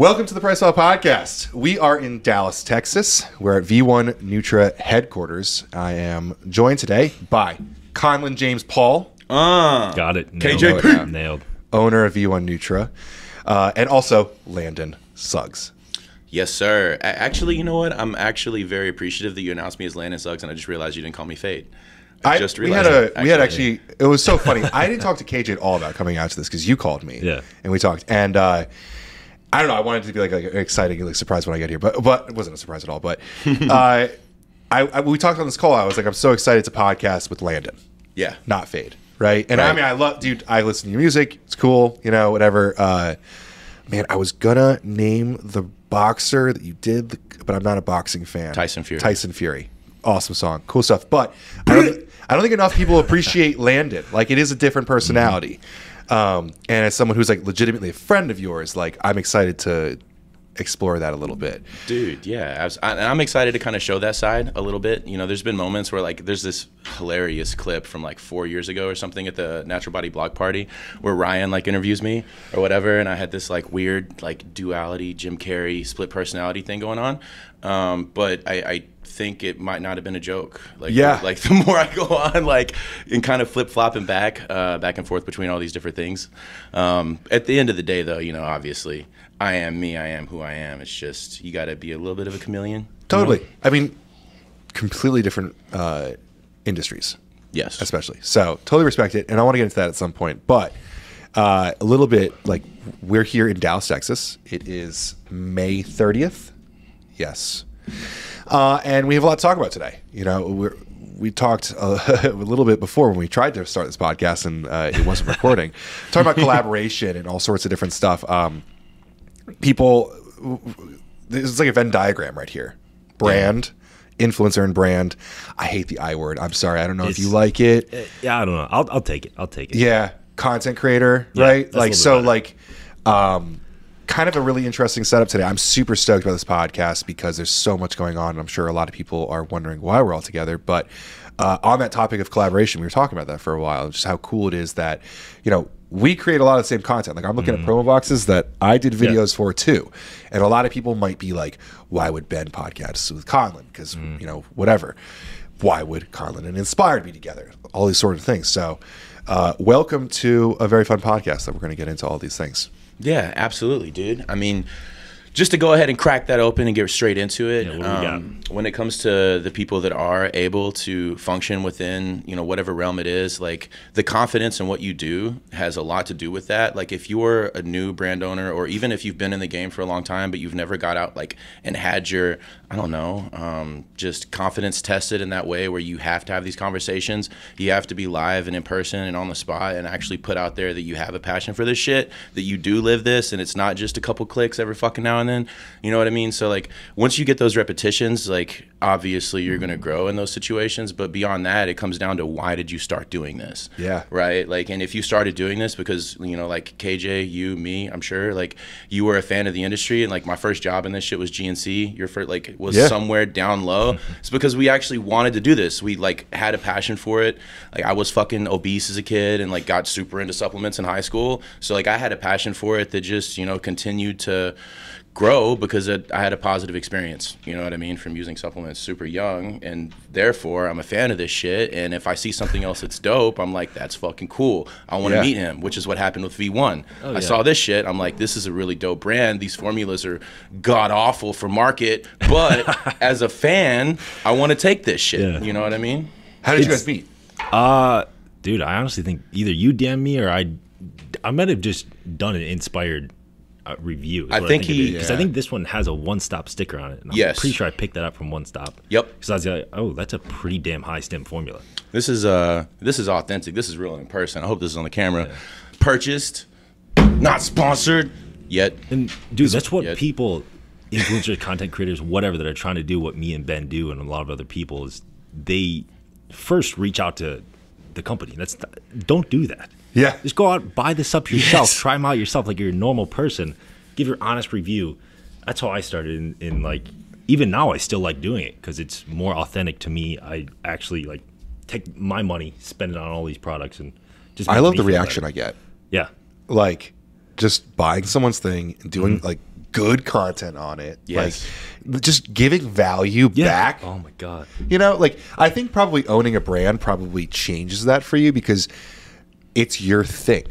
Welcome to the PricePlow Podcast. We are in Dallas, Texas. We're at V1 Nutra headquarters. I am joined today by Konlan James Paul, Uh, Got it. Nailed KJP. it. Nailed. owner of V1 Nutra, uh, and also Landon Suggs. yes, sir. A- actually, you know what? I'm actually very appreciative that you announced me as Landon Suggs, and I just realized you didn't call me Fade. I, just we realized. had a that, we had actually it was so funny. I didn't talk to KJ at all about coming out to this because you called me. Yeah. and we talked, and uh, I don't know. I wanted to be like, like exciting, like surprised when I get here, but but it wasn't a surprise at all. But uh, I, I we talked on this call. I was like, I'm so excited to podcast with Landon. Yeah. not fade, right? And I mean, I love, dude. I listen to your music. It's cool, you know, whatever. Uh, man, I was gonna name the boxer that you did, but I'm not a boxing fan. Tyson Fury. Tyson Fury. Awesome song, cool stuff. But I don't, I don't think enough people appreciate Landon. Like, it is a different personality. Um, and as someone who's like legitimately a friend of yours, like, I'm excited to explore that a little bit. Dude, yeah, I I'm excited to kind of show that side a little bit. You know, there's been moments where like there's this hilarious clip from like four years ago or something at the Natural Body Blog Party where Ryan like interviews me or whatever, and I had this like weird like duality, Jim Carrey split personality thing going on. Um, but I, I think it might not have been a joke. Like, Yeah. like the more I go on, like and kind of flip flopping back, uh, back and forth between all these different things. Um, at the end of the day, though, you know, obviously, I am me. I am who I am. It's just you got to be a little bit of a chameleon. Totally. I mean, completely different uh, industries. Yes. especially. So totally respect it, and I want to get into that at some point. But uh, a little bit like we're here in Dallas, Texas. It is May thirtieth. Yes, uh, and we have a lot to talk about today. You know, we're. We talked a, a little bit before when we tried to start this podcast and uh, it wasn't recording. Talking about collaboration and all sorts of different stuff. Um, people, this is like a Venn diagram right here. Brand, influencer, and brand. I hate the I word. I'm sorry. I don't know if you like it. Uh, Yeah, I don't know. I'll, I'll take it. I'll take it. Yeah, content creator, Yeah, right? Like so, like, um, kind of a really interesting setup today. I'm super stoked about this podcast because there's so much going on, and I'm sure a lot of people are wondering why we're all together. But uh, on that topic of collaboration, we were talking about that for a while, just how cool it is that you know we create a lot of the same content. Like I'm looking Mm-hmm. at promo boxes that I did videos for too, and a lot of people might be like, "Why would Ben podcast with Konlan?" Because Mm. you know whatever. Why would Konlan and Inspired be together? All these sort of things. So, uh, welcome to a very fun podcast that we're going to get into all these things. Yeah, absolutely, dude. I mean, just to go ahead and crack that open and get straight into it. Yeah, what do we um, when it comes to the people that are able to function within, you know, whatever realm it is, like the confidence in what you do has a lot to do with that. Like if you're a new brand owner, or even if you've been in the game for a long time, but you've never got out like and had your, I don't know, um, just confidence tested in that way where you have to have these conversations, you have to be live and in person and on the spot and actually put out there that you have a passion for this shit, that you do live this, and it's not just a couple clicks every fucking now and then. You know what I mean? So like once you get those repetitions, like obviously you're gonna grow in those situations. But beyond that, it comes down to why did you start doing this? Yeah. Right. Like, and if you started doing this because you know, like KJ, you, me, I'm sure, like you were a fan of the industry, and like my first job in this shit was GNC. Your first like was Yeah. somewhere down low. it's because we actually wanted to do this. We like had a passion for it. Like I was fucking obese as a kid and like got super into supplements in high school. So like I had a passion for it that just you know continued to grow because it, I had a positive experience. You know what I mean from using supplements super young, and therefore I'm a fan of this shit. And if I see something else that's dope, I'm like, that's fucking cool. I want to Yeah. meet him, which is what happened with V1. I yeah. saw this shit. I'm like, this is a really dope brand. These formulas are god awful for market, but as a fan, I want to take this shit. Yeah. You know what I mean? How did you guys meet? Uh, dude, I honestly think either you DM me or I, I might have just done an inspired uh, review. is I think he- because yeah. I think this one has a one-stop sticker on it. And I'm Yes. pretty sure I picked that up from One Stop. Yep. Because I was like, oh, that's a pretty damn high stim formula. This is uh this is authentic. This is real in person. I hope this is on the camera. Purchased, not sponsored yet. And dude, that's what yeah. people, influencers, content creators, whatever that are trying to do what me and Ben do and a lot of other people is they first reach out to the company. That's don't do that. Yeah. Just go out, buy this up yourself, Yes. try them out yourself like you're a normal person. Give your honest review. That's how I started in, in like even now I still like doing it because it's more authentic to me. I actually like take my money, spend it on all these products and just I love the reaction better. I get. Yeah. Like just buying someone's thing and doing Mm-hmm. like good content on it. Yes. Like just giving value back. Oh my god. You know, like I think probably owning a brand probably changes that for you because it's your thing.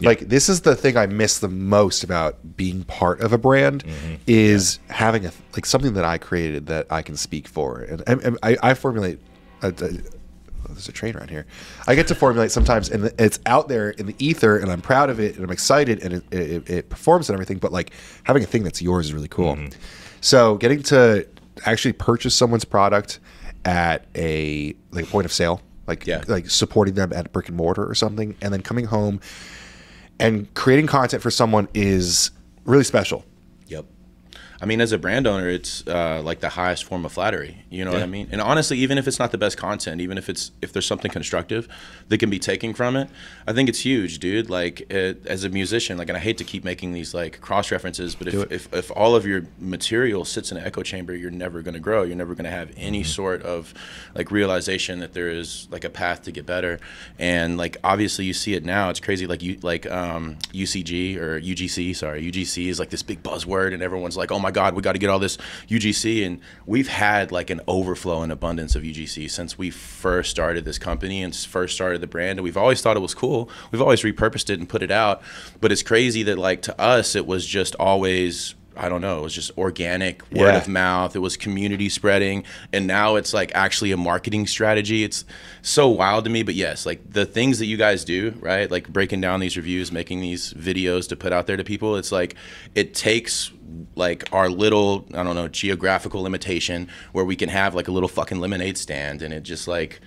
Like this is the thing I miss the most about being part of a brand mm-hmm. is having a like something that I created that I can speak for, and, and- I, I formulate. A, a, oh, there's a train around here. I get to formulate sometimes, and it's out there in the ether, and I'm proud of it, and I'm excited, and it, it, it performs and everything. But like having a thing that's yours is really cool. Mm-hmm. So getting to actually purchase someone's product at a like point of sale, like Yeah. like supporting them at brick and mortar or something, and then coming home and creating content for someone is really special. Yep. I mean, as a brand owner, it's uh, like the highest form of flattery. You know what I mean? And honestly, even if it's not the best content, even if it's if there's something constructive that can be taken from it, I think it's huge, dude. Like it, as a musician, like, and I hate to keep making these like cross references, but if, if if all of your material sits in an echo chamber, you're never going to grow. You're never going to have any Mm-hmm. sort of like realization that there is like a path to get better. And like obviously, you see it now. It's crazy. Like you like um, UCG or UGC. Sorry, UGC is like this big buzzword, and everyone's like, "Oh my God, we got to get all this UGC." And we've had like an overflow and abundance of UGC since we first started this company and first started the brand. And we've always thought it was cool. We've always repurposed it and put it out. But it's crazy that like to us, it was just always. I don't know. It was just organic word Yeah. of mouth. It was community spreading, and now it's like actually a marketing strategy. It's so wild to me. But yes, like the things that you guys do, right? Like breaking down these reviews, making these videos to put out there to people. It's like it takes like our little I don't know geographical limitation where we can have like a little fucking lemonade stand, and it just like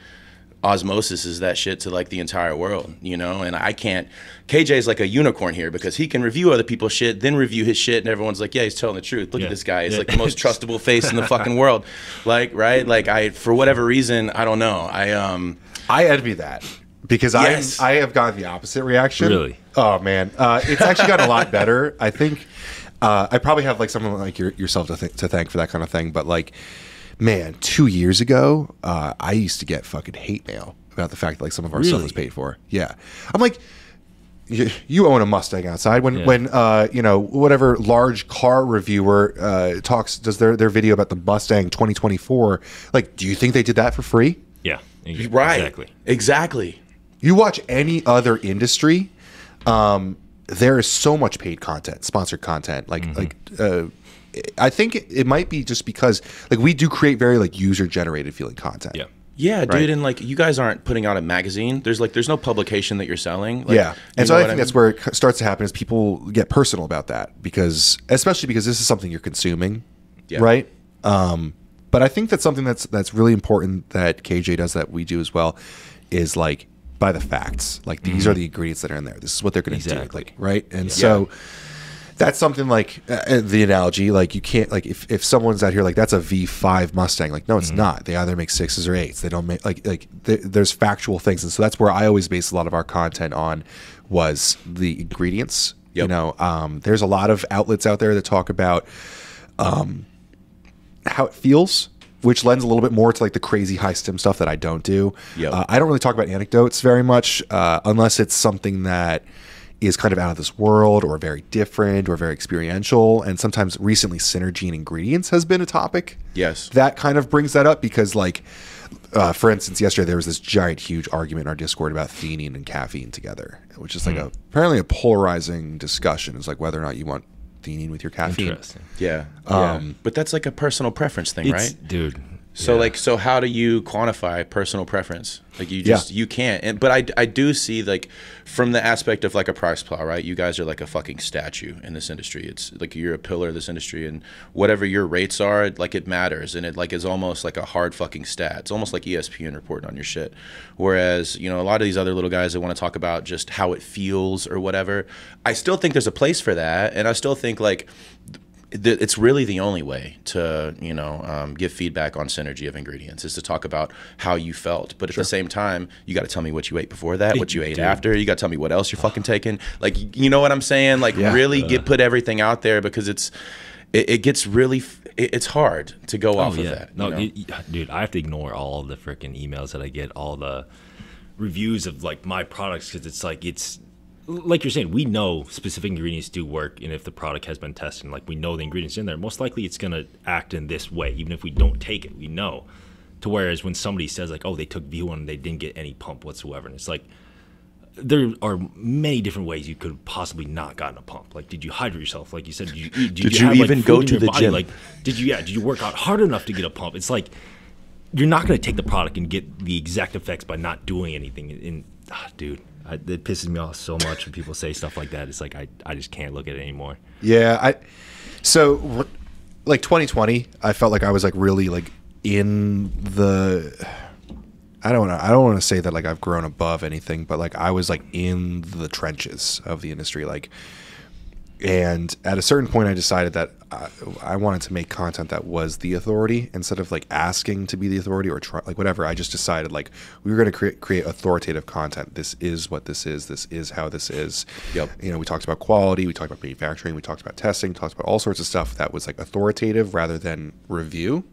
osmosis is that shit to like the entire world, you know? And I can't. KJ is like a unicorn here because he can review other people's shit, then review his shit, and everyone's like, yeah, he's telling the truth. Look Yeah. at this guy. He's Yeah. like the most trustable face in the fucking world. Like, right? Like, I, for whatever reason, I don't know. I, um, I envy that because Yes. I I have gotten the opposite reaction. Really? Oh man, uh, it's actually gotten a lot better. I think uh, I probably have like someone like your, yourself to, th- to thank for that kind of thing. But like, man, two years ago, uh, I used to get fucking hate mail about the fact that like some of our stuff was paid for. Yeah, I'm like. You, you own a Mustang outside when Yeah. when uh, you know whatever large car reviewer uh, talks does their, their video about the Mustang 2024 like do you think they did that for free Yeah. right. Exactly. Exactly. you watch any other industry, um, there is so much paid content, sponsored content. Like like uh, I think it, it might be just because like we do create very like user generated feeling content. Yeah. Yeah, dude, Right. and like you guys aren't putting out a magazine. There's like there's no publication that you're selling. Like, yeah, and so I think that's mean? where it starts to happen is people get personal about that because, especially because this is something you're consuming, Yeah. right? Um, but I think that's something that's that's really important that KJ does that we do as well, is like by the facts. Like these are the ingredients that are in there. This is what they're going to do. Exactly. Like right, and so that's something like uh, uh, the analogy. Like you can't like if, if someone's out here like that's a V5 Mustang. Like no, it's not. They either make sixes or eights. They don't make like like th- there's factual things, and so that's where I always base a lot of our content on was the ingredients. You know, um, there's a lot of outlets out there that talk about um, how it feels, which lends a little bit more to like the crazy high stim stuff that I don't do. Yep. Uh, I don't really talk about anecdotes very much uh, unless it's something that is kind of out of this world or very different or very experiential. And sometimes recently, synergy and ingredients has been a topic. Yes. That kind of brings that up because, like, uh, for instance, yesterday there was this giant, huge argument in our Discord about theanine and caffeine together, which is like a apparently a polarizing discussion. Is like whether or not you want theanine with your caffeine. Interesting. Yeah. Um, yeah. But that's like a personal preference thing, It's, right? dude. So yeah. like, so how do you quantify personal preference? Like you Yeah. just you can't. And but I I do see like from the aspect of like a PricePlow, right? You guys are like a fucking statue in this industry. It's like you're a pillar of this industry, and whatever your rates are, like it matters, and it like is almost like a hard fucking stat. It's almost like ESPN reporting on your shit. Whereas you know a lot of these other little guys that want to talk about just how it feels or whatever, I still think there's a place for that, and I still think like it's really the only way to you know um, give feedback on synergy of ingredients is to talk about how you felt but at the same time you got to tell me what you ate before that what you ate Dude. after you got to tell me what else you're fucking taking like you know what i'm saying like Yeah. really get put everything out there because it's it, it gets really it, it's hard to go off oh, of yeah. that No, you know? dude, I have to ignore all the freaking emails that I get, all the reviews of like my products because it's like it's like you're saying, we know specific ingredients do work, and if the product has been tested, and like we know the ingredients in there, most likely it's gonna act in this way, even if we don't take it, we know. To whereas when somebody says like, oh, they took V1 and they didn't get any pump whatsoever, and it's like there are many different ways you could possibly not gotten a pump. Like, did you hydrate yourself? Like you said, did you, eat, Did you even food go to the body? gym? Like, did you? Yeah, did you work out hard enough to get a pump? It's like you're not going to take the product and get the exact effects by not doing anything. And ah, dude, I, it pisses me off so much when people say stuff like that. It's like I, I just can't look at it anymore. Yeah, I so like 2020, I felt like I was like really like in the I don't want to I don't want to say that like I've grown above anything, but like I was like in the trenches of the industry like and at a certain point I decided that I, I wanted to make content that was the authority instead of like asking to be the authority or try like whatever. I just decided like we were going to create create authoritative content. This is what this is. This is how this is. Yep. you know we talked about quality. We talked about manufacturing. We talked about testing. Talked about all sorts of stuff that was like authoritative rather than review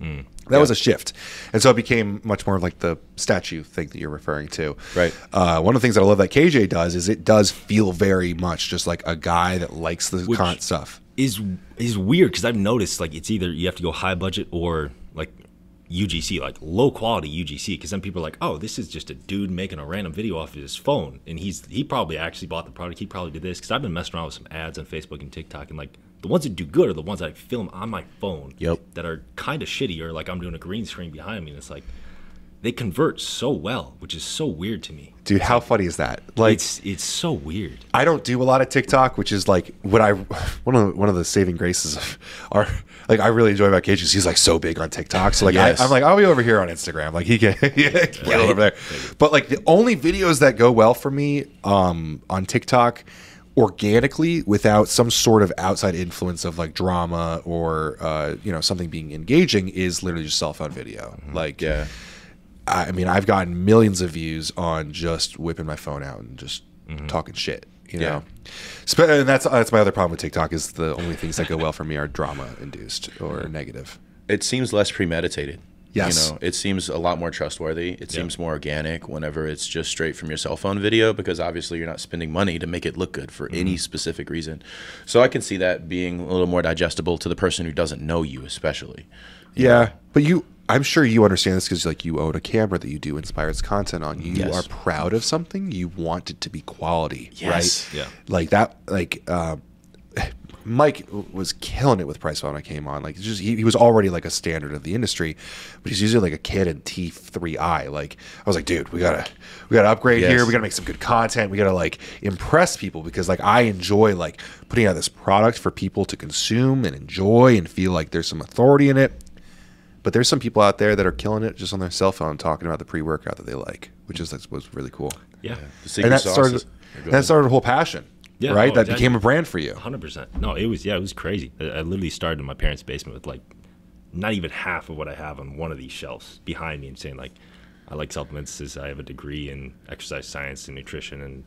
mm. That was a shift and so it became much more like the statue thing that you're referring to Right. uh, one of the things that i love that kj does is it does feel very much just like a guy that likes the Which- con stuff Is is weird because I've noticed like it's either you have to go high budget or like UGC, like low quality UGC. Because then people are like, oh, this is just a dude making a random video off of his phone, and he's he probably actually bought the product. He probably did this because I've been messing around with some ads on Facebook and TikTok, and like the ones that do good are the ones that I film on my phone. Yep. That are kind of shitty, or like I'm doing a green screen behind me, and it's like they convert so well, which is so weird to me. dude how funny is that like It's it's so weird. I don't do a lot of TikTok, which is like what I one of the, one of the saving graces of our like I really enjoy about KJ is he's like so big on TikTok. So like Yes. I, I'm like I'll be over here on Instagram, like he can get over there. But like the only videos that go well for me um, on TikTok organically without some sort of outside influence of like drama or uh, you know something being engaging is literally just cell phone video. Like Yeah. I mean, I've gotten millions of views on just whipping my phone out and just talking shit. You know, and that's that's my other problem with TikTok is the only things that go well for me are drama induced or negative. It seems less premeditated. Yes. You know, it seems a lot more trustworthy. It seems more organic whenever it's just straight from your cell phone video because obviously you're not spending money to make it look good for any specific reason. So I can see that being a little more digestible to the person who doesn't know you, especially. Yeah, but you, I'm sure you understand this because like you own a camera that you do inspires content on. You Yes. are proud of something. You want it to be quality, Yes. right? Yeah. like that. Like uh, Mike was killing it with Price when I came on. Like just he, he was already like a standard of the industry, but he's usually like a kid in T3i. Like I was like, dude, we gotta we gotta upgrade Yes. here. We gotta make some good content. We gotta like impress people because like I enjoy like putting out this product for people to consume and enjoy and feel like there's some authority in it. But there's some people out there that are killing it just on their cell phone talking about the pre-workout that they like, which is like, was really cool. Yeah. The And that sauce started is- that started a whole passion, Yeah, right? no, that exactly. became a brand for you. Hundred percent. No, it was yeah, it was crazy. I, I literally started in my parents' basement with like not even half of what I have on one of these shelves behind me, and saying like, I like supplements. I have a degree in exercise science and nutrition, and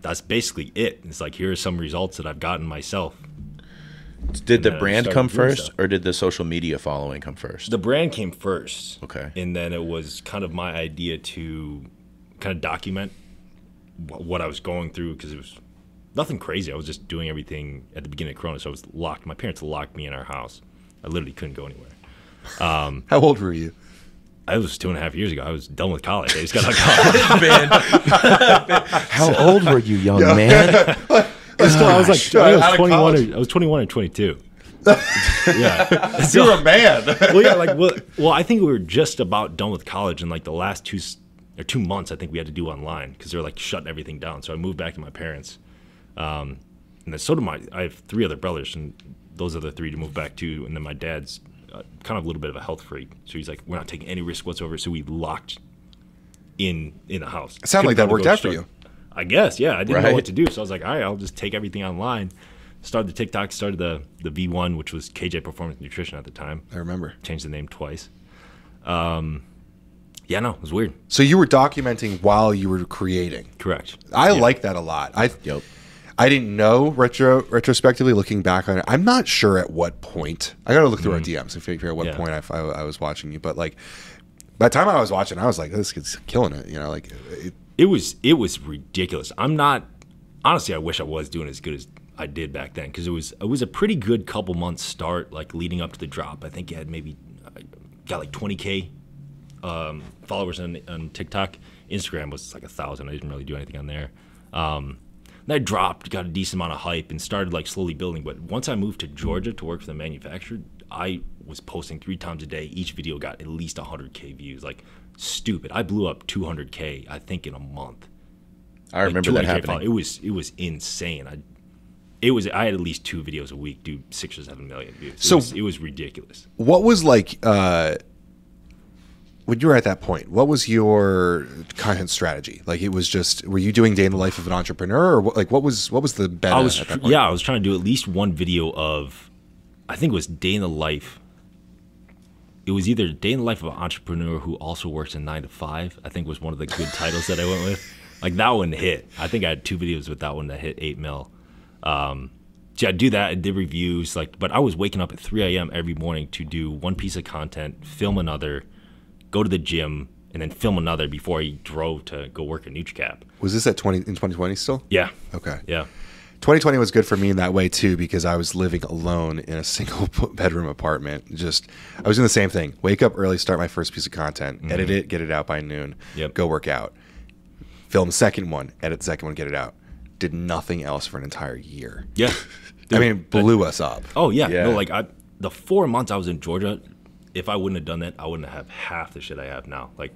that's basically it. It's like here are some results that I've gotten myself. Did the brand come first stuff. or did the social media following come first? The brand came first. Okay. And then it was kind of my idea to kind of document what I was going through because it was nothing crazy. I was just doing everything at the beginning of Corona. So I was locked. My parents locked me in our house. I literally couldn't go anywhere. Um, How old were you? I was two and a half years ago. I was done with college. I just got out of college. man. How old were you, young man? So I was like, I, was 21 or, I was 21 or 22. yeah. You're a man. well, yeah, like well, well, I think we were just about done with college, and like the last two or two months, I think we had to do online because they were like shutting everything down. So I moved back to my parents, um, and then so do my. I have three other brothers, and those are the three to move back to. And then my dad's uh, kind of a little bit of a health freak, so he's like, we're not taking any risk whatsoever. So we locked in in the house. It sounded like that worked out for you. I guess, yeah. I didn't know what to do, so I was like, all right, I'll just take everything online. Started the TikTok, started the the V1, which was KJ Performance Nutrition at the time I remember. changed the name twice. Um, yeah, no, it was weird. So you were documenting while you were creating. Correct. I like that a lot. I Yep. I didn't know retro retrospectively looking back on it. I'm not sure at what point. I got to look through our DMs and figure out what Yeah. point I, I, I was watching you. But like by the time I was watching, I was like, this kid's killing it. You know, like it, it was it was ridiculous. I'm not honestly. I wish I was doing as good as I did back then because it was it was a pretty good couple months start, like leading up to the drop. I think you had maybe uh, got like 20k um, followers on, on TikTok. Instagram was like a thousand. I didn't really do anything on there. Um, I dropped, got a decent amount of hype, and started like slowly building. But once I moved to Georgia to work for the manufacturer, I was posting three times a day. Each video got at least 100k views. Like stupid. I blew up 200k, I think, in a month. I remember that happening. follow- It was it was insane. I it was I had at least two videos a week do six or seven million views. It So- was, it was ridiculous. What was like uh, when you were at that point? What was your content strategy? Like, it was just were you doing day in the life of an entrepreneur, or what, like what was what was the beta I was at that point? yeah, I was trying to do at least one video of I think it was day in the life. It was either day in the life of an entrepreneur who also works in nine to five. I think was one of the good titles that I went with. Like that one hit. I think I had two videos with that one that hit eight mil. Um, so I do that. I did reviews, like, but I was waking up at 3 a.m. every morning to do one piece of content, film another, go to the gym, and then film another before I drove to go work at NutriCap. Was this at twenty in twenty twenty still? Yeah, Okay. yeah, 2020 was good for me in that way too because I was living alone in a single bedroom apartment. Just I was doing the same thing. Wake up early, start my first piece of content, mm-hmm. edit it, get it out by noon. Yep. Go work out. Film the second one, edit the second one, get it out. Did nothing else for an entire year. yeah. I mean, it blew us up. Oh yeah, Yeah. no, like I the four months I was in Georgia, if I wouldn't have done that, I wouldn't have half the shit I have now. Like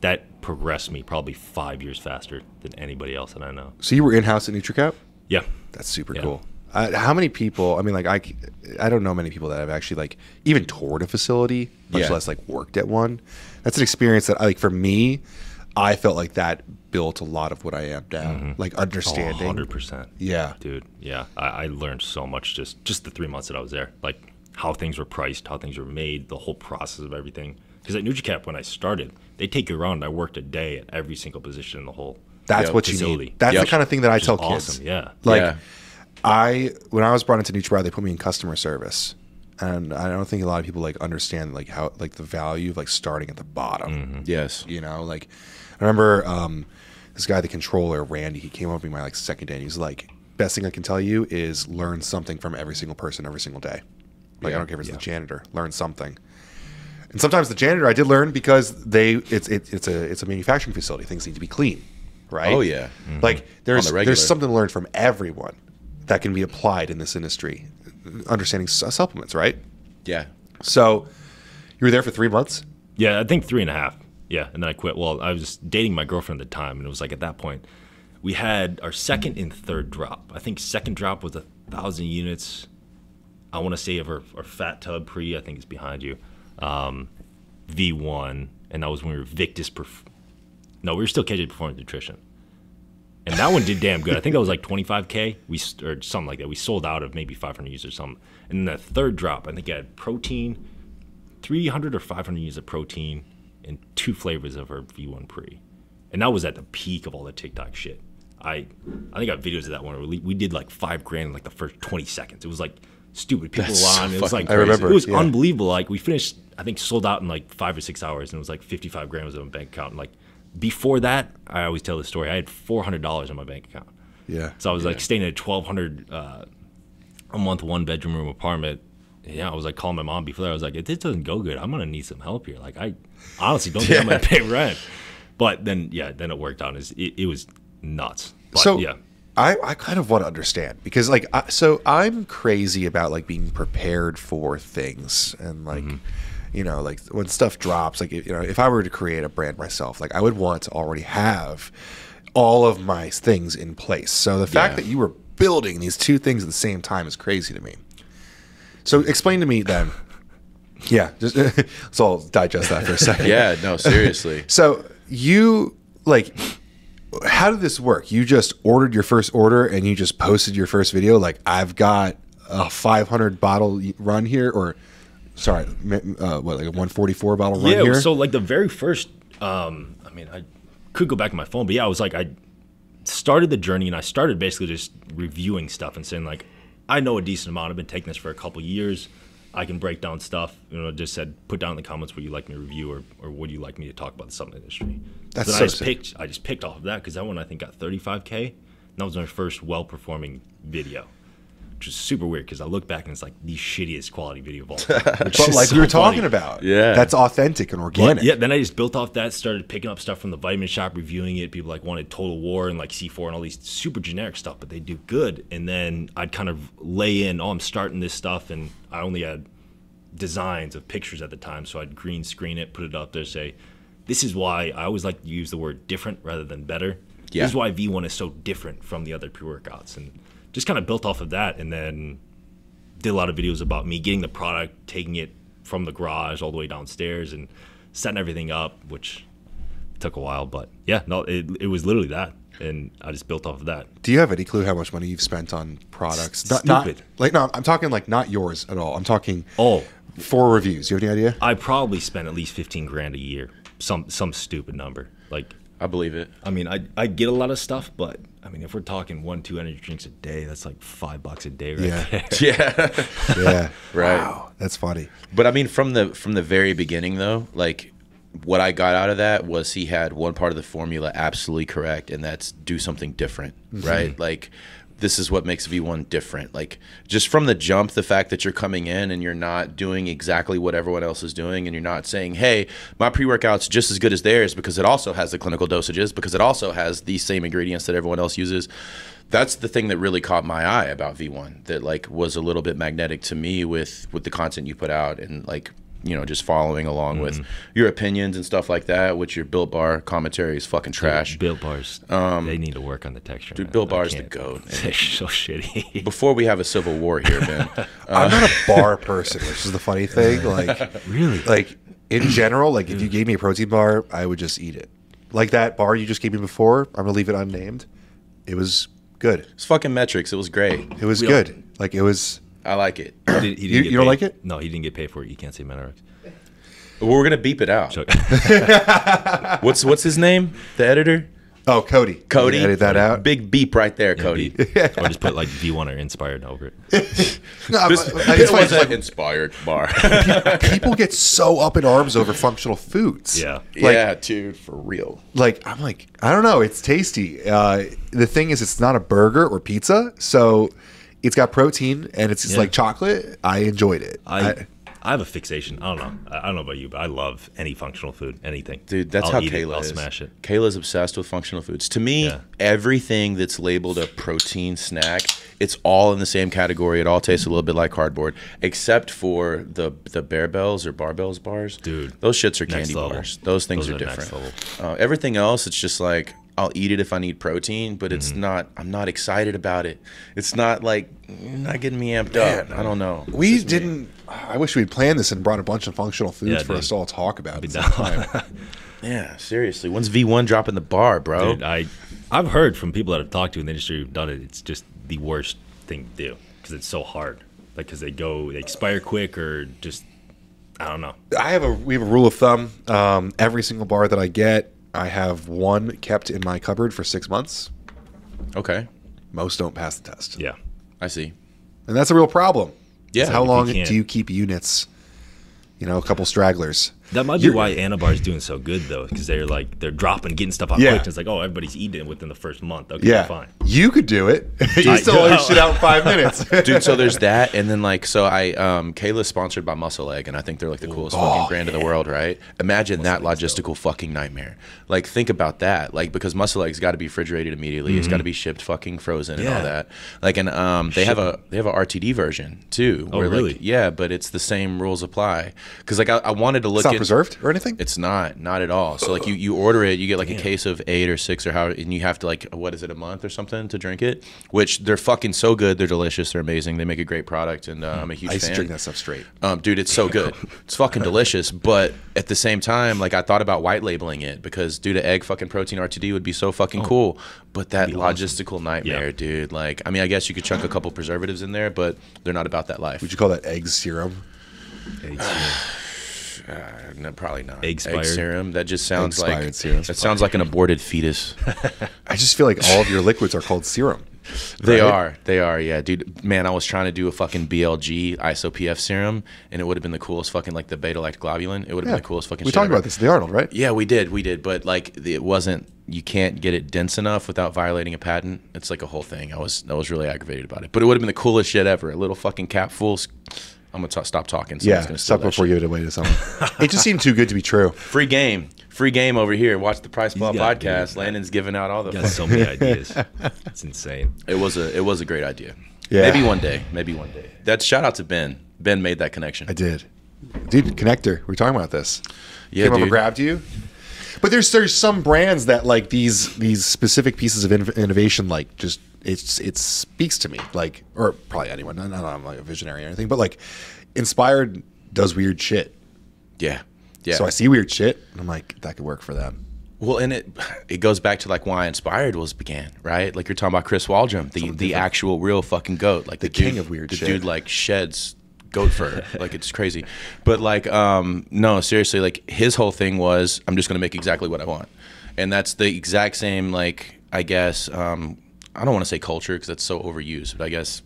that progressed me probably five years faster than anybody else that I know. So you were in house at NutriCap. Yeah, That's super Yeah. cool. Uh, how many people? I mean, like I, I don't know many people that have actually like even toured a facility, much Yeah. less like worked at one. That's an experience that, I, like, for me, I felt like that built a lot of what I am now, like understanding. hundred percent. Yeah, dude. Yeah, I, I learned so much just just the three months that I was there. Like how things were priced, how things were made, the whole process of everything. Because at NutriCap, when I started, they take you around. I worked a day at every single position in the whole. that's Yep. what you Facility. need. That's Yep. the kind of thing that I Which is tell kids. awesome. Yeah. Like Yeah. I when I was brought into NutriBar, they put me in customer service, and I don't think a lot of people like understand like how like the value of like starting at the bottom. Yes. You know, like I remember um, this guy, the controller, Randy. He came up to me my like second day, and he's like, "Best thing I can tell you is learn something from every single person every single day. Like I don't care if it's the janitor, learn something." And sometimes the janitor I did learn because they it's it, it's a it's a manufacturing facility. Things need to be clean, right? Oh, yeah. Mm-hmm. Like there's the there's something to learn from everyone that can be applied in this industry. Understanding su- supplements, right? Yeah. So you were there for three months. Yeah, I think three and a half. Yeah, and then I quit. Well, I was dating my girlfriend at the time, and it was like at that point, we had our second and third drop. I think second drop was a thousand units. I want to say of our, our fat tub pre. I think it's behind you. Um, V1, and that was when we were Victus. Perf- no, we were still KJ Performance Nutrition, and that one did damn good. I think that was like 25k. We or something like that. We sold out of maybe 500 users or something. And then the third drop, I think I had protein. 300 or 500 units of protein and two flavors of her V1 Pre. And that was at the peak of all the TikTok shit. I I think I got videos of that one. we did like five grand in like the first 20 seconds. It was like stupid. People That's were so on. it was like I remember, it was yeah. unbelievable. Like we finished, I think sold out in like five or six hours, and it was like 55 grand was in my bank account. And like before that, I always tell the story. I had $400 in my bank account. Yeah. So I was like staying in a twelve hundred uh, a month, one bedroom room apartment. Yeah, I was like calling my mom before that. I was like, if this doesn't go good, I'm gonna need some help here. Like I honestly don't think I'm gonna pay rent. But then yeah, then it worked out. It, it was nuts. But, so yeah, I, I kind of want to understand because like I, so I'm crazy about like being prepared for things and like mm-hmm. you know like when stuff drops like you know if I were to create a brand myself like I would want to already have all of my things in place. So the fact Yeah. that you were building these two things at the same time is crazy to me. So explain to me then. Yeah, just so I'll digest that for a second. Yeah. No, seriously. So you like how did this work? You just ordered your first order and you just posted your first video like I've got a 500 bottle run here or sorry, uh, what like a 144 bottle run yeah. here? So like the very first, um, I mean, I could go back to my phone, but yeah, I was like, I started the journey and I started basically just reviewing stuff and saying like, I know a decent amount. I've been taking this for a couple years. I can break down stuff. You know, just said put down in the comments what you like me to review or, or what do you like me to talk about the supplement industry. That's then so I just sick. picked I just picked off of that because that one I think got 35k. And that was my first well performing video, which is super weird because I look back and it's like the shittiest quality video of all time. But like so we were funny. talking about, Yeah. that's authentic and But organic. yeah, then I just built off that, started picking up stuff from the vitamin shop, reviewing it. People like wanted Total War and like C4 and all these super generic stuff, but they do good. And then I'd kind of lay in, oh, I'm starting this stuff, and I only had designs of pictures at the time, so I'd green screen it, put it up there, say, this is why I always like to use the word different rather than better. Yeah. This is why V1 is so different from the other pre workouts, and just kind of built off of that, and then did a lot of videos about me getting the product, taking it from the garage all the way downstairs, and setting everything up, which took a while. But yeah, no, it, it was literally that, and I just built off of that. Do you have any clue how much money you've spent on products? S- Not, stupid. not like no, I'm talking like not yours at all. I'm talking Oh, for reviews. You have any idea? I probably spent at least fifteen grand a year, some some stupid number. Like, I believe it. I mean, I I get a lot of stuff, but I mean, if we're talking one two energy drinks a day, that's like five bucks a day, right Yeah. there. Yeah. Yeah, Right. Wow, that's funny. But I mean, from the from the very beginning, though, like what I got out of that was he had one part of the formula absolutely correct, and that's do something different, mm-hmm. right? Like this is what makes V1 different. Like just from the jump, the fact that you're coming in and you're not doing exactly what everyone else is doing, and you're not saying, "Hey, my pre-workout's just as good as theirs because it also has the clinical dosages, because it also has these same ingredients that everyone else uses." That's the thing that really caught my eye about V1. That like was a little bit magnetic to me with with the content you put out and like you know just following along with mm-hmm. your opinions and stuff like that. Which your Built Bar commentary is fucking trash. Built bars, um, they need to work on the texture. dude, man. Built Bar's the goat. They're so shitty. Before we have a civil war here, Ben. I'm not a uh, bar person, which is the funny thing. Like, really? like in general, like if you gave me a protein bar, I would just eat it. Like that bar you just gave me before, I'm gonna leave it unnamed. It was good. it's fucking metrics. It was great. It was We good. Like it was. I like it. He didn't- he You- you don't like it? No, he didn't get paid for it. You can't say Menarx. But we're gonna beep it out. So, What's what's his name? The editor, Oh, Cody. Cody. Edit that out. Big beep right there, Cody. or just put like V1 or inspired over it. No, I'm- This- it's it was an like inspired bar. people get so up in arms over functional foods. Yeah. Like, yeah, dude, for real. like I'm like I don't know. It's tasty. Uh, the thing is, it's not a burger or pizza, so it's got protein and it's just Yeah. like chocolate. I enjoyed it. I, I have a fixation. I don't know. I, I don't know about you, but I love any functional food, anything. Dude, that's I'll how eat it, Kayla I'll is. smash it. Kayla's obsessed with functional foods. To me, Yeah. everything that's labeled a protein snack, it's all in the same category. It all tastes a little bit like cardboard, except for the the Barebells or barbells bars. Dude, those shits are candy bars. Those things Those are are next different. Uh, everything else, it's just like I'll eat it if I need protein, but Mm-hmm. it's not. I'm not excited about it. It's not like not getting me amped up. I don't know. we didn't. I wish we'd planned this and brought a bunch of functional foods Yeah, for dude. us to all talk about. Be at down. some time. Yeah, seriously. When's V1 dropping the bar, bro? Dude, I, I've heard from people that I've talked to in the industry who've done it. It's just the worst thing to do because it's so hard. Like, because they go, they expire quick or just, I don't know. I have a we have a rule of thumb. Um, every single bar that I get, I have one kept in my cupboard for six months. okay, Most don't pass the test, Yeah. I see. and that's a real problem. Yeah, how if you long do you keep units? You know, a couple stragglers. That might be You're- why Anabar is doing so good though, because they're like they're dropping, getting stuff out Yeah. quick. It's like, oh, everybody's eating it within the first month. Okay, Yeah, fine. you could do it. you I- still all your shit out in five minutes, dude. So there's that, and then like, so I, um, Kayla's sponsored by Muscle Egg, and I think they're like the coolest fucking Oh, brand in the world, right? Imagine that logistical fucking nightmare. Like, think about that. Like, because Muscle Egg's got to be refrigerated immediately. It's got to be shipped fucking frozen and Mm-hmm. All that. Like, and um, they have a they have a RTD version too. Oh, where, like, really? yeah, but it's the same rules apply. Because like I, I wanted to look it's at preserved or anything. It's not, not at all. So like you, you order it, you get like a case of eight or six or how, and you have to like what is it a month or something to drink it? Which they're fucking so good, they're delicious, they're amazing, they make a great product, and uh, I'm a huge I used to drink that stuff straight. Um, dude, it's so good. It's fucking delicious. But at the same time, like I thought about white labeling it because due to egg fucking protein RTD would be so fucking cool. But that be awesome. logistical nightmare, Yeah. dude. Like, I mean, I guess you could chunk a couple preservatives in there, but they're not about that life. Would you call that egg serum? Uh, no, probably not. Egg-spired? serum. That just sounds Egg-spired like serum. that sounds like an aborted fetus. I just feel like all of your liquids are called serum. They Right? are. They are. Yeah, dude. Man, I was trying to do a fucking BLG ISOPF serum, and it would have been the coolest fucking like the beta lactoglobulin. It would have Yeah. been the coolest fucking. We shit talked ever. about this, the Arnold, right? Yeah, we did. We did. But like, it wasn't. You can't get it dense enough without violating a patent. It's like a whole thing. I was. I was really aggravated about it. But it would have been the coolest shit ever. A little fucking cap full. I'm gonna t- stop talking. Someone's Yeah, gonna steal stop before you give it away to someone. it just seemed too good to be true. Free game. Free game over here. Watch the PricePlow podcast. dude. Landon's giving out all the. Got so many ideas. It's insane. It was a. It was a great idea. Yeah. Maybe one day. Maybe one day. That shout out to Ben. Ben made that connection. I did, dude. Connector. We're talking about this. Yeah, Came over, dude. grabbed you. But there's there's some brands that like these these specific pieces of in- innovation like just it's it speaks to me like or probably anyone. Not, not I'm like a visionary or anything, but like inspired does weird shit. Yeah. Yeah. So I see weird shit and I'm like that could work for them. Well, and it it goes back to like why Inspired was began, right? Like you're talking about Chris Waldrum, the the actual real fucking goat, like the, king dude, of weird the shit. dude like sheds goat fur, like it's crazy. But like, um, no, seriously, like his whole thing was, I'm just gonna make exactly what I want, and that's the exact same like I guess um, I don't want to say culture because that's so overused, but I guess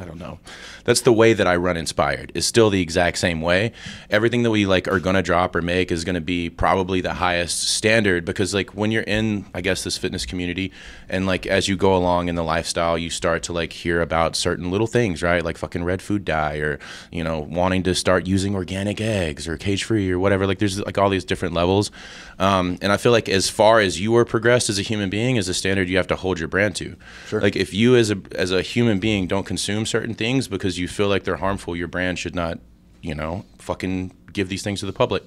I don't know. That's the way that I run Inspired. Is still the exact same way. Everything that we like are gonna drop or make is gonna be probably the highest standard because like when you're in, I guess this fitness community, and like as you go along in the lifestyle, you start to like hear about certain little things, right? Like fucking red food dye, or you know, wanting to start using organic eggs or cage free or whatever. Like there's like all these different levels, um, and I feel like as far as you are progressed as a human being, is a standard you have to hold your brand to. Sure. Like if you as a as a human being don't consume certain things because you feel like they're harmful, your brand should not, you know, fucking give these things to the public.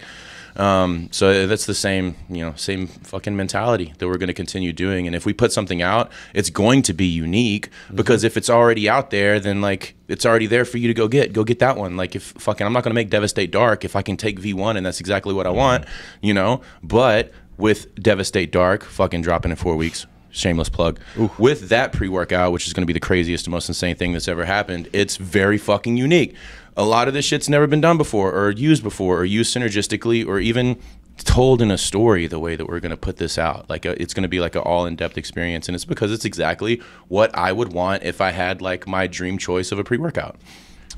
Um, so that's the same, you know, same fucking mentality that we're going to continue doing. And if we put something out, it's going to be unique because if it's already out there, then like it's already there for you to go get. Go get that one. Like if fucking, I'm not going to make Devastate Dark if I can take V1 and that's exactly what I want, you know. But with Devastate Dark, fucking dropping in four weeks. Shameless plug. With that pre workout, which is going to be the craziest, and most insane thing that's ever happened, it's very fucking unique. A lot of this shit's never been done before, or used before, or used synergistically, or even told in a story the way that we're going to put this out. Like, a, it's going to be like an all in depth experience. And it's because it's exactly what I would want if I had like my dream choice of a pre workout.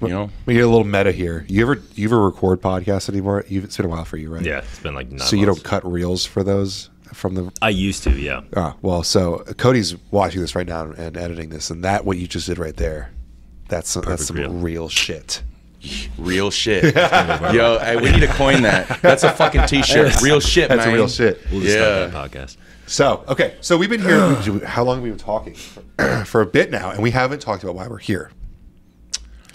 You know? We get a little meta here. You ever you ever record podcasts anymore? You've, it's been a while for you, right? Yeah, it's been like nine So you don't cut reels for those from the I used to, yeah. Ah, well, so Cody's watching this right now and editing this, and that what you just did right there, that's that's some reel. real shit. Real shit. Yo, hey, we need to coin that. That's a fucking t shirt. Real shit, That's man. real shit. We'll Yeah. start that podcast. So okay, so we've been here. how long have we been talking? For, for a bit now, and we haven't talked about why we're here.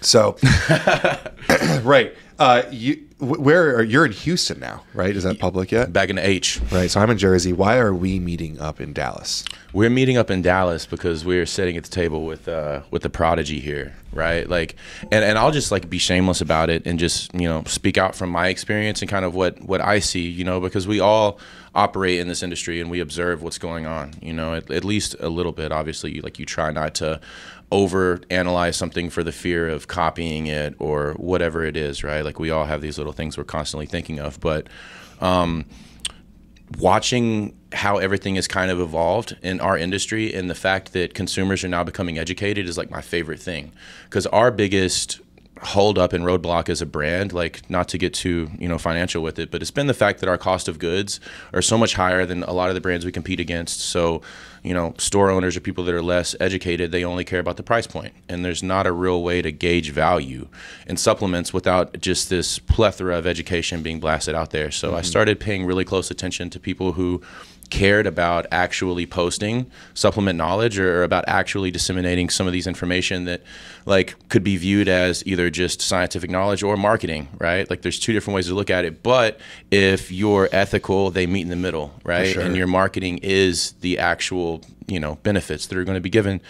So, right, uh, you where are you're in Houston now, right? Is that public yet? Back in the H. Right. So I'm in Jersey. Why are we meeting up in Dallas? We're meeting up in Dallas because we're sitting at the table with uh, with the prodigy here, right? Like, and, and I'll just like be shameless about it and just you know speak out from my experience and kind of what what I see, you know, because we all operate in this industry and we observe what's going on, you know, at, at least a little bit. Obviously, you, like you try not to over analyze something for the fear of copying it or whatever it is, right? Like we all have these little things we're constantly thinking of, but um, watching how everything has kind of evolved in our industry and the fact that consumers are now becoming educated is like my favorite thing because our biggest hold up and roadblock as a brand like not to get too you know financial with it but it's been the fact that our cost of goods are so much higher than a lot of the brands we compete against. So you know store owners or people that are less educated. They only care about the price point and there's not a real way to gauge value in supplements without just this plethora of education being blasted out there. So i mm-hmm. started paying really close attention to people who cared about actually posting supplement knowledge or about actually disseminating some of these information that like could be viewed as either just scientific knowledge or marketing right? Like there's two different ways to look at it. But if you're ethical they meet in the middle right? Sure. and your marketing is the actual you know benefits that are going to be given.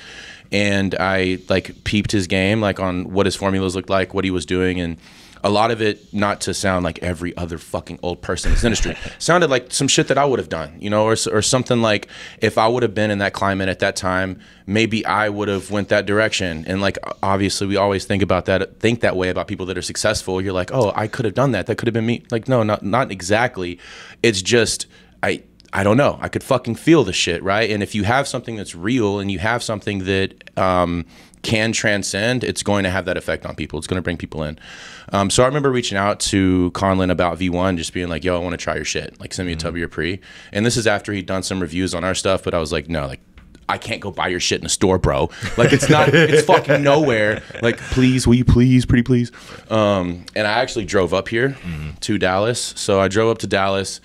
And i like peeped his game like on what his formulas looked like what he was doing and a lot of it not to sound like every other fucking old person in this industry sounded like some shit that i would have done you know or, or something like if i would have been in that climate at that time maybe i would have went that direction. And like obviously we always think about that think that way about people that are successful. You're like oh i could have done that. That could have been me. Like no not not exactly. It's just i I don't know. I could fucking feel the shit, right? And if you have something that's real and you have something that um, can transcend, it's going to have that effect on people. It's going to bring people in. Um, so I remember reaching out to Konlan about V1, just being like, "Yo, I want to try your shit. Like, send me a tub of your pre." And this is after he'd done some reviews on our stuff, but I was like, "No, like." I can't go buy your shit in a store, bro. Like it's not, it's fucking nowhere. Like, please, will you please, pretty please? Um, and I actually drove up here to Dallas. So I drove up to Dallas,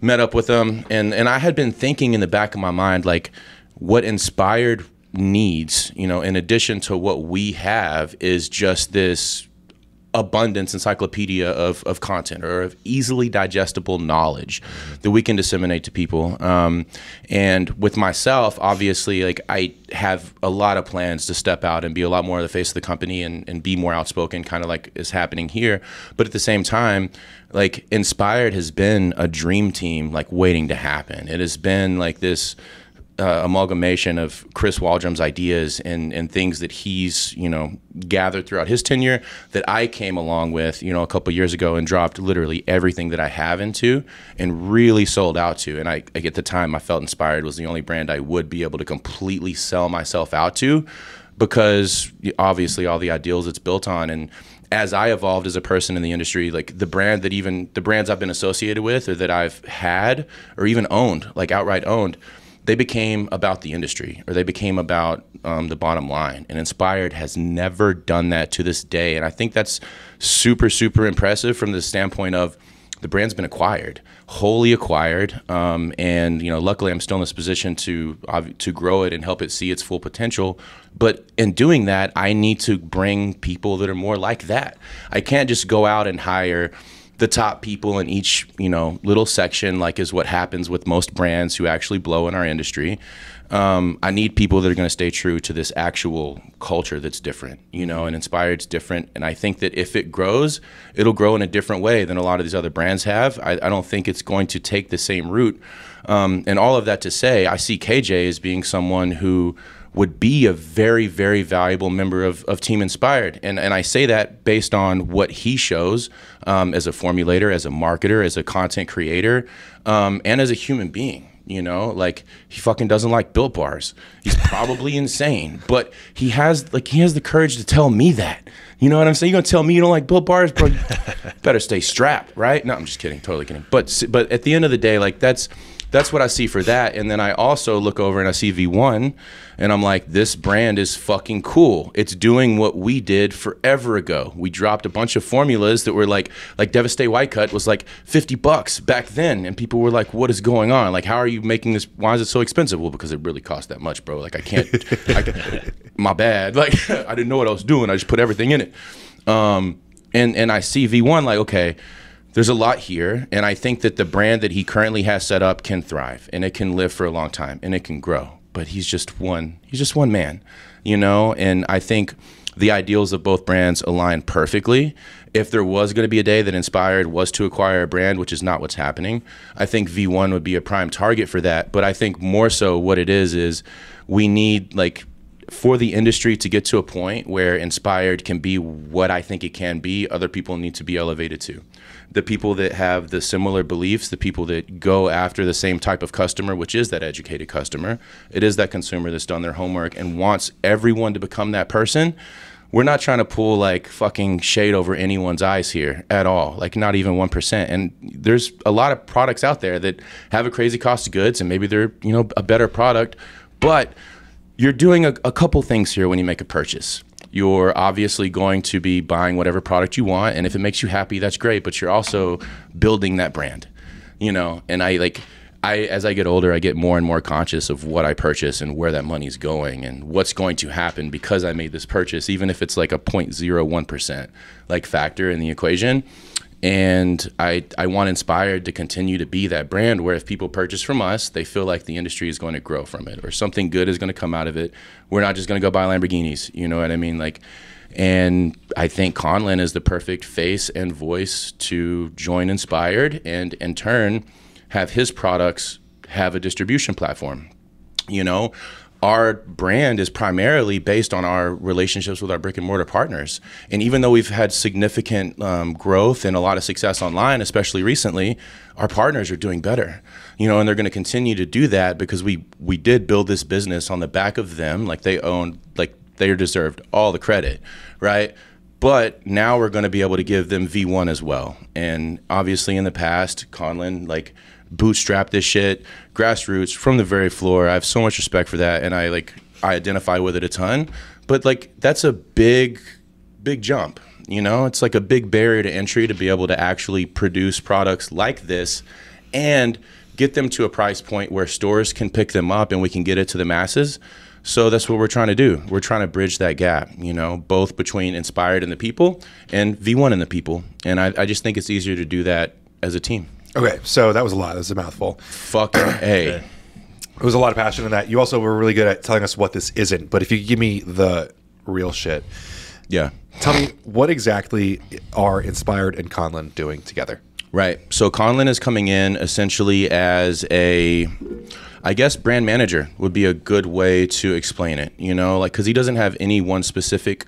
met up with them, and and I had been thinking in the back of my mind like, what inspired needs, you know, in addition to what we have, is just this abundance encyclopedia of, of content or of easily digestible knowledge that we can disseminate to people. Um, and with myself obviously like i have a lot of plans to step out and be a lot more of the face of the company and, and be more outspoken kind of like is happening here. But at the same time like inspired has been a dream team like waiting to happen. It has been like this uh, amalgamation of Chris Waldrum's ideas and, and things that he's you know gathered throughout his tenure that I came along with you know a couple years ago and dropped literally everything that I have into and really sold out to. And I like at the time I felt inspired was the only brand I would be able to completely sell myself out to because obviously all the ideals it's built on. And as I evolved as a person in the industry, like the brand that even the brands I've been associated with or that I've had or even owned, like outright owned, they became about the industry or they became about um, the bottom line. And Inspired has never done that to this day. And I think that's super, super impressive from the standpoint of the brand's been acquired, wholly acquired. Um, and, you know, luckily I'm still in this position to, to grow it and help it see its full potential. But in doing that, I need to bring people that are more like that. I can't just go out and hire the top people in each you know little section like is what happens with most brands who actually blow in our industry. Um, i need people that are going to stay true to this actual culture that's different you know and inspired's different. And i think that if it grows it'll grow in a different way than a lot of these other brands have. I, I don't think it's going to take the same route. Um, and all of that to say i see kj as being someone who would be a very, very valuable member of, of Team Inspired. And, and I say that based on what he shows um, as a formulator, as a marketer, as a content creator, um, and as a human being. You know, like he fucking doesn't like built bars. He's probably insane, but he has like he has the courage to tell me that. You know what I'm saying? You gonna tell me you don't like built bars, bro? Better stay strapped, right? No, I'm just kidding, totally kidding. But but at the end of the day, like that's that's what I see for that. And then I also look over and I see V1 and I'm like, this brand is fucking cool. It's doing what we did forever ago. We dropped a bunch of formulas that were like, like Devastate White Cut was like 50 bucks back then. And people were like, what is going on? Like, how are you making this? Why is it so expensive? Well, because it really cost that much, bro. Like, I can't, I, my bad. Like, I didn't know what I was doing. I just put everything in it. Um, and, and I see V1 like, okay, there's a lot here and i think that the brand that he currently has set up can thrive and it can live for a long time and it can grow. But he's just one he's just one man you know? And i think the ideals of both brands align perfectly. If there was going to be a day that inspired was to acquire a brand which is not what's happening i think v1 would be a prime target for that. But i think more so what it is is we need like for the industry to get to a point where inspired can be what I think it can be, other people need to be elevated to. The people that have the similar beliefs, the people that go after the same type of customer, which is that educated customer, it is that consumer that's done their homework and wants everyone to become that person. We're not trying to pull like fucking shade over anyone's eyes here at all, like not even 1%. And there's a lot of products out there that have a crazy cost of goods and maybe they're, you know, a better product, but you're doing a, a, couple things here when you make a purchase. You're obviously going to be buying whatever product you want, and if it makes you happy, that's great. But you're also building that brand, you know. And I like, I as I get older, I get more and more conscious of what I purchase and where that money's going and what's going to happen because I made this purchase, even if it's like a 0.01 percent like factor in the equation and I, I want Inspired to continue to be that brand where if people purchase from us, they feel like the industry is going to grow from it or something good is going to come out of it. We're not just going to go buy Lamborghinis, you know what I mean? Like, and I think Konlan is the perfect face and voice to join Inspired and in turn have his products have a distribution platform. You know, our brand is primarily based on our relationships with our brick and mortar partners. And even though we've had significant um, growth and a lot of success online, especially recently, our partners are doing better. You know, and they're going to continue to do that because we we did build this business on the back of them, like they own, like they deserved all the credit, right? But now we're going to be able to give them V1 as well. And obviously, in the past, Konlan like bootstrap this shit, grassroots from the very floor. I have so much respect for that, and I like I identify with it a ton. But like that's a big, big jump. You know, it's like a big barrier to entry to be able to actually produce products like this, and get them to a price point where stores can pick them up and we can get it to the masses. So that's what we're trying to do. We're trying to bridge that gap, you know, both between inspired and the people and V1 and the people. And I, I just think it's easier to do that as a team. Okay, so that was a lot. That was a mouthful. Fucking A. It was a lot of passion in that. You also were really good at telling us what this isn't. But if you give me the real shit, Yeah. tell me what exactly are Inspired and Konlan doing together? Right. So Konlan is coming in essentially as a, I guess, brand manager would be a good way to explain it. You know, like because he doesn't have any one specific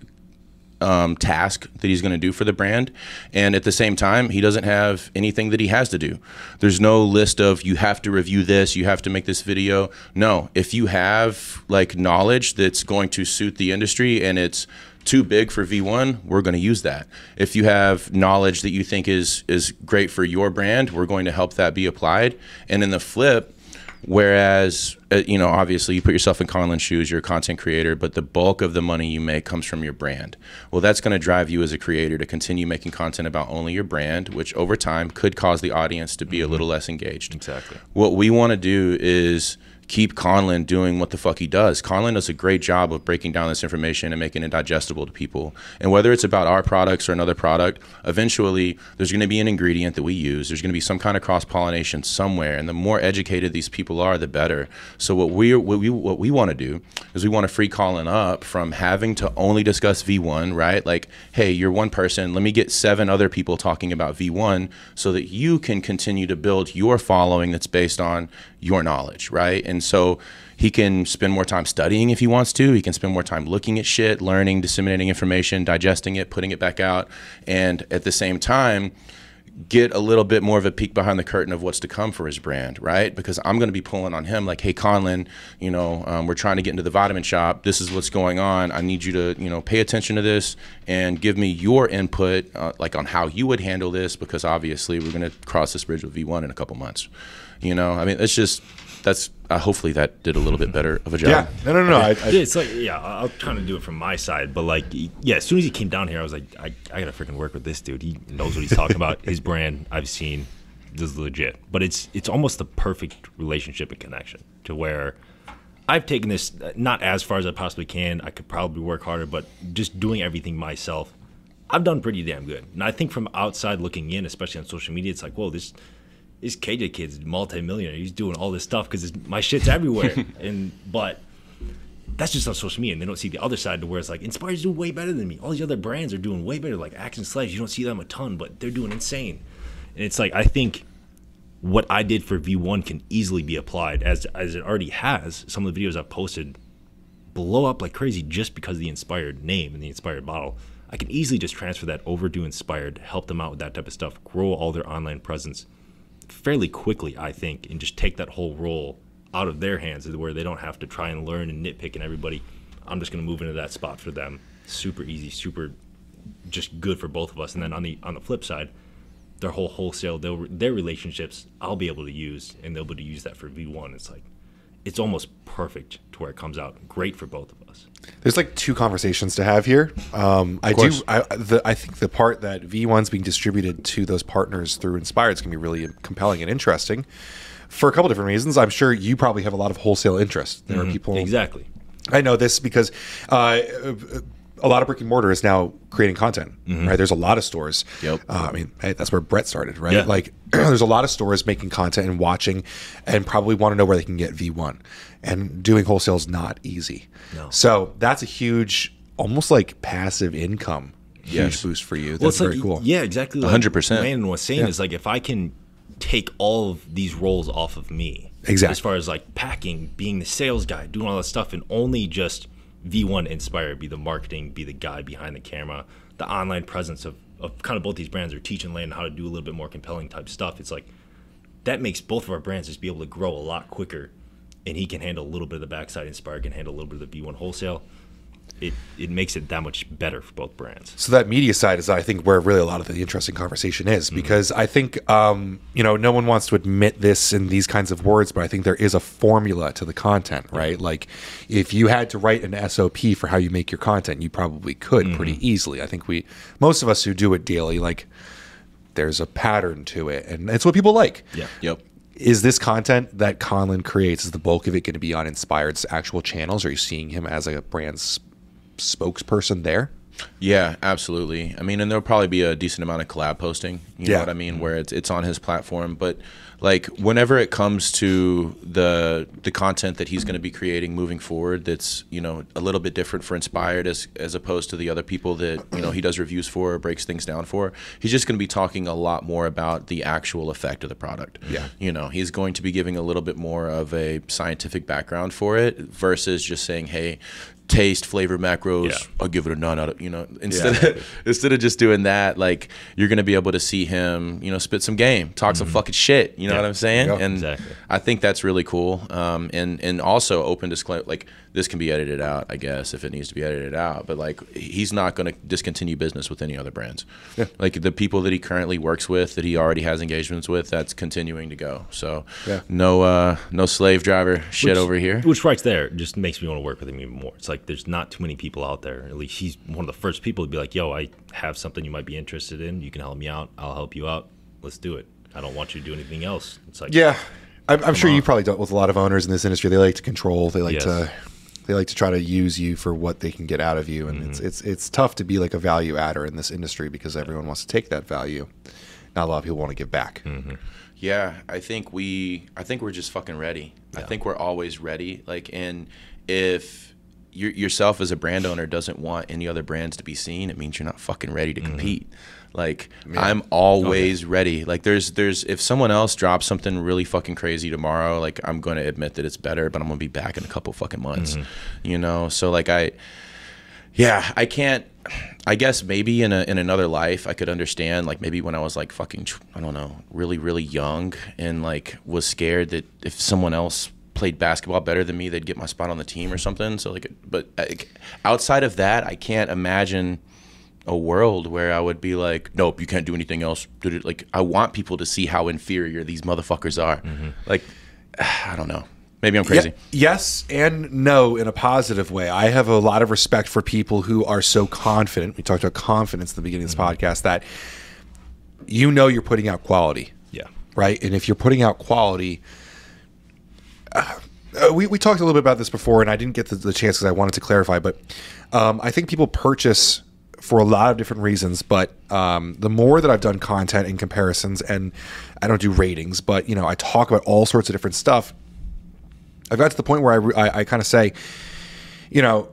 um, task that he's going to do for the brand, and at the same time, he doesn't have anything that he has to do. There's no list of you have to review this, you have to make this video. No, if you have like knowledge that's going to suit the industry and it's too big for V1, we're going to use that. If you have knowledge that you think is is great for your brand, we're going to help that be applied. And in the flip, whereas uh, you know, obviously you put yourself in Konlan's shoes, you're a content creator, but the bulk of the money you make comes from your brand. Well, that's going to drive you as a creator to continue making content about only your brand, which over time could cause the audience to be a little less engaged. Exactly. What we want to do is keep Konlan doing what the fuck he does. Konlan does a great job of breaking down this information and making it digestible to people. And whether it's about our products or another product, eventually there's going to be an ingredient that we use. There's going to be some kind of cross pollination somewhere, and the more educated these people are, the better. So what we what we what we want to do is we want to free Konlan up from having to only discuss V1, right? Like, hey, you're one person. Let me get seven other people talking about V1 so that you can continue to build your following that's based on your knowledge, right? And so he can spend more time studying if he wants to. He can spend more time looking at shit, learning, disseminating information, digesting it, putting it back out, and at the same time get a little bit more of a peek behind the curtain of what's to come for his brand, right? Because I'm going to be pulling on him like, hey, Konlan, you know, um, we're trying to get into the vitamin shop. This is what's going on. I need you to, you know, pay attention to this and give me your input, uh, like on how you would handle this, because obviously we're going to cross this bridge with V1 in a couple months. You know, I mean, it's just that's uh, hopefully that did a little bit better of a job. Yeah, no, no, no. I, I, Yeah, it's like yeah, I- I'll try to do it from my side, but like yeah, as soon as he came down here, I was like, I, I gotta freaking work with this dude. He knows what he's talking about. His brand, I've seen, this is legit. But it's it's almost the perfect relationship and connection to where I've taken this uh, not as far as I possibly can. I could probably work harder, but just doing everything myself, I've done pretty damn good. And I think from outside looking in, especially on social media, it's like, whoa, this this KJ kid's multimillionaire. He's doing all this stuff because my shit's everywhere. and but that's just on social media, and they don't see the other side to where it's like Inspired's doing way better than me. All these other brands are doing way better, like Axe and Sledge. You don't see them a ton, but they're doing insane. And it's like I think what I did for V1 can easily be applied as as it already has. Some of the videos I've posted blow up like crazy just because of the inspired name and the inspired model. I can easily just transfer that over to Inspired, help them out with that type of stuff, grow all their online presence fairly quickly, I think, and just take that whole role out of their hands where they don't have to try and learn and nitpick and everybody. I'm just going to move into that spot for them. Super easy, super just good for both of us. And then on the on the flip side, their whole wholesale, their, their relationships, I'll be able to use, and they'll be able to use that for V1. It's like, it's almost perfect to where it comes out. Great for both of us. there's like two conversations to have here. Um, I do. I, the, I think the part that V1's being distributed to those partners through Inspired is going to be really compelling and interesting for a couple different reasons. I'm sure you probably have a lot of wholesale interest. There are people Exactly. I know this because uh, a lot of brick and mortar is now creating content, right? There's a lot of stores. Yep. Uh, I mean, hey, that's where Brett started, right? Yeah. Like, there's a lot of stores making content and watching, and probably want to know where they can get V1. And doing wholesale is not easy. No. So that's a huge, almost like passive income, huge Yes. boost for you. That's Well, it's very like, cool. Yeah, exactly. Like 100%. Landon was saying Yeah. is like if I can take all of these roles off of me Exactly. As far as like packing, being the sales guy, doing all that stuff, and only just V1 Inspire be the marketing, be the guy behind the camera, the online presence of, of kind of both these brands are teaching Landon how to do a little bit more compelling type stuff. It's like that makes both of our brands just be able to grow a lot quicker, and he can handle a little bit of the backside. Inspire can handle a little bit of the V1 wholesale. It it makes it that much better for both brands. So that media side is, I think, where really a lot of the interesting conversation is, because I think, um, you know, no one wants to admit this in these kinds of words, but I think there is a formula to the content, right? Like, if you had to write an SOP for how you make your content, you probably could pretty easily. I think we, most of us who do it daily, like, there's a pattern to it, and it's what people like. Yeah. Yep. Is this content that Konlan creates, is the bulk of it going to be on Inspired's actual channels? Are you seeing him as a brand's spokesperson there? Yeah, absolutely. I mean, and there'll probably be a decent amount of collab posting. You know Yeah. what I mean, where it's it's on his platform. But like whenever it comes to the the content that he's going to be creating moving forward, that's you know a little bit different for Inspired as as opposed to the other people that you know he does reviews for or breaks things down for. He's just going to be talking a lot more about the actual effect of the product. Yeah. You know, he's going to be giving a little bit more of a scientific background for it versus just saying, hey. Taste, flavor, macros. Yeah. I'll give it a nine out of you know. Instead of instead of just doing that, like you're gonna be able to see him, you know, spit some game, talk some fucking shit. You know Yeah. what I'm saying? Mm-hmm. Yeah. and Exactly. I think that's really cool. Um, and and also open disclaimer, like this can be edited out, I guess, if it needs to be edited out. But like he's not gonna discontinue business with any other brands. Yeah. Like the people that he currently works with, that he already has engagements with, that's continuing to go. So Yeah. no uh, no slave driver shit Which- over here. Which right there just makes me want to work with him even more. It's like there's not too many people out there. At least he's one of the first people to be like, "Yo, I have something you might be interested in. You can help me out. I'll help you out. Let's do it. I don't want you to do anything else." It's like, Yeah, I'm, I'm sure you probably dealt with a lot of owners in this industry. They like to control. They like Yes. to. They like to try to use you for what they can get out of you, and it's Mm-hmm. it's it's tough to be like a value adder in this industry because everyone wants to take that value. Not a lot of people want to give back. Mm-hmm. Yeah, I think we I think we're just fucking ready. I think we're always ready. Like and if you yourself as a brand owner doesn't want any other brands to be seen, it means you're not fucking ready to compete. Like I'm always ready. Like there's there's if someone else drops something really fucking crazy tomorrow, like I'm going to admit that it's better, but I'm going to be back in a couple fucking months. Mm-hmm. You know, so like I yeah, I can't. I guess maybe in a in another life I could understand. Like maybe when I was like fucking, I don't know, really really young and like was scared that if someone else played basketball better than me, they'd get my spot on the team or something. So like, but like, outside of that, I can't imagine a world where I would be like, nope, you can't do anything else. Like I want people to see how inferior these motherfuckers are. Like, I don't know. Maybe I'm crazy. Ye- yes and no in a positive way. I have a lot of respect for people who are so confident. We talked about confidence at the beginning of this podcast that you know you're putting out quality. yeah, right? And if you're putting out quality, uh, uh, we, we talked a little bit about this before, and I didn't get the, the chance because I wanted to clarify, but um, I think people purchase for a lot of different reasons. But um, the more that I've done content and comparisons, and I don't do ratings, but you know, I talk about all sorts of different stuff. I've got to the point where I, I, I kind of say, you know,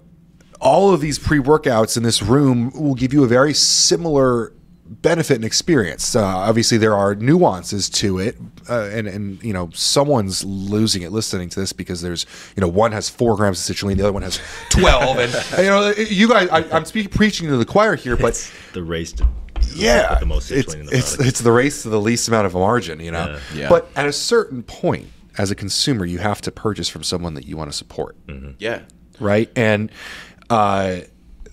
all of these pre workouts in this room will give you a very similar benefit and experience. Uh, obviously, there are nuances to it, uh, and and you know, someone's losing it listening to this because there's you know one has four grams of citrulline, the other one has twelve, and, and, you know, you guys, I, I'm speaking preaching to the choir here, but it's the race to yeah, the most it's, in the it's, it's the race to the least amount of a margin, you know. Yeah. Yeah. But at a certain point, as a consumer, you have to purchase from someone that you want to support, Yeah. right? And uh,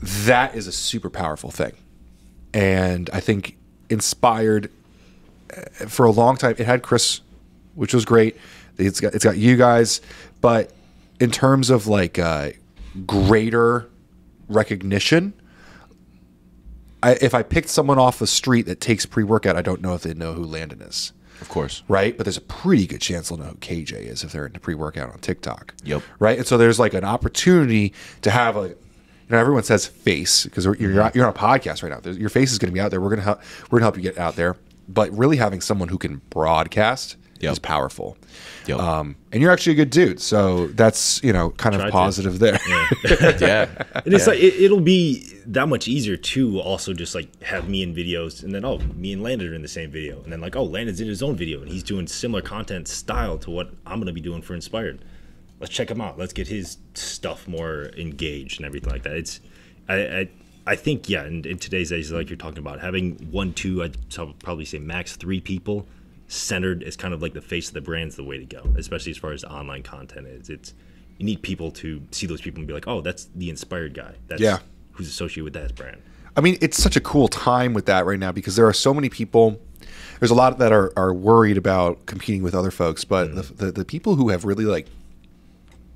that is a super powerful thing. And I think inspired uh, for a long time. It had Chris, which was great. It's got it's got you guys, but in terms of like uh, greater recognition, I, if I picked someone off the street that takes pre workout, I don't know if they know who Landon is, Of course. right? But there's a pretty good chance they'll know who KJ is if they're into pre workout on TikTok. Yep. Right. And so there's like an opportunity to have a, you know, everyone says face because you're you're on a podcast right now. There's, your face is going to be out there. We're gonna help. We're gonna help you get out there. But really having someone who can broadcast Yep. is powerful. Yep. Um, and you're actually a good dude, so that's you know kind of Tried to. positive there. yeah. And it's like it, it'll be that much easier to also just like have me in videos, and then oh, me and Landon are in the same video, and then like oh, Landon's in his own video, and he's doing similar content style to what I'm gonna be doing for Inspired. Let's check him out. Let's get his stuff more engaged and everything like that. It's, I, I, I think yeah. In, in today's age, like you're talking about, having one, two, I'd probably say max three people centered is kind of like the face of the brand's the way to go, especially as far as online content is. It's you need people to see those people and be like, oh, that's the inspired guy. That's Yeah. who's associated with that brand. I mean, it's such a cool time with that right now because there are so many people. There's a lot that are, are worried about competing with other folks, but mm-hmm. the, the, the people who have really like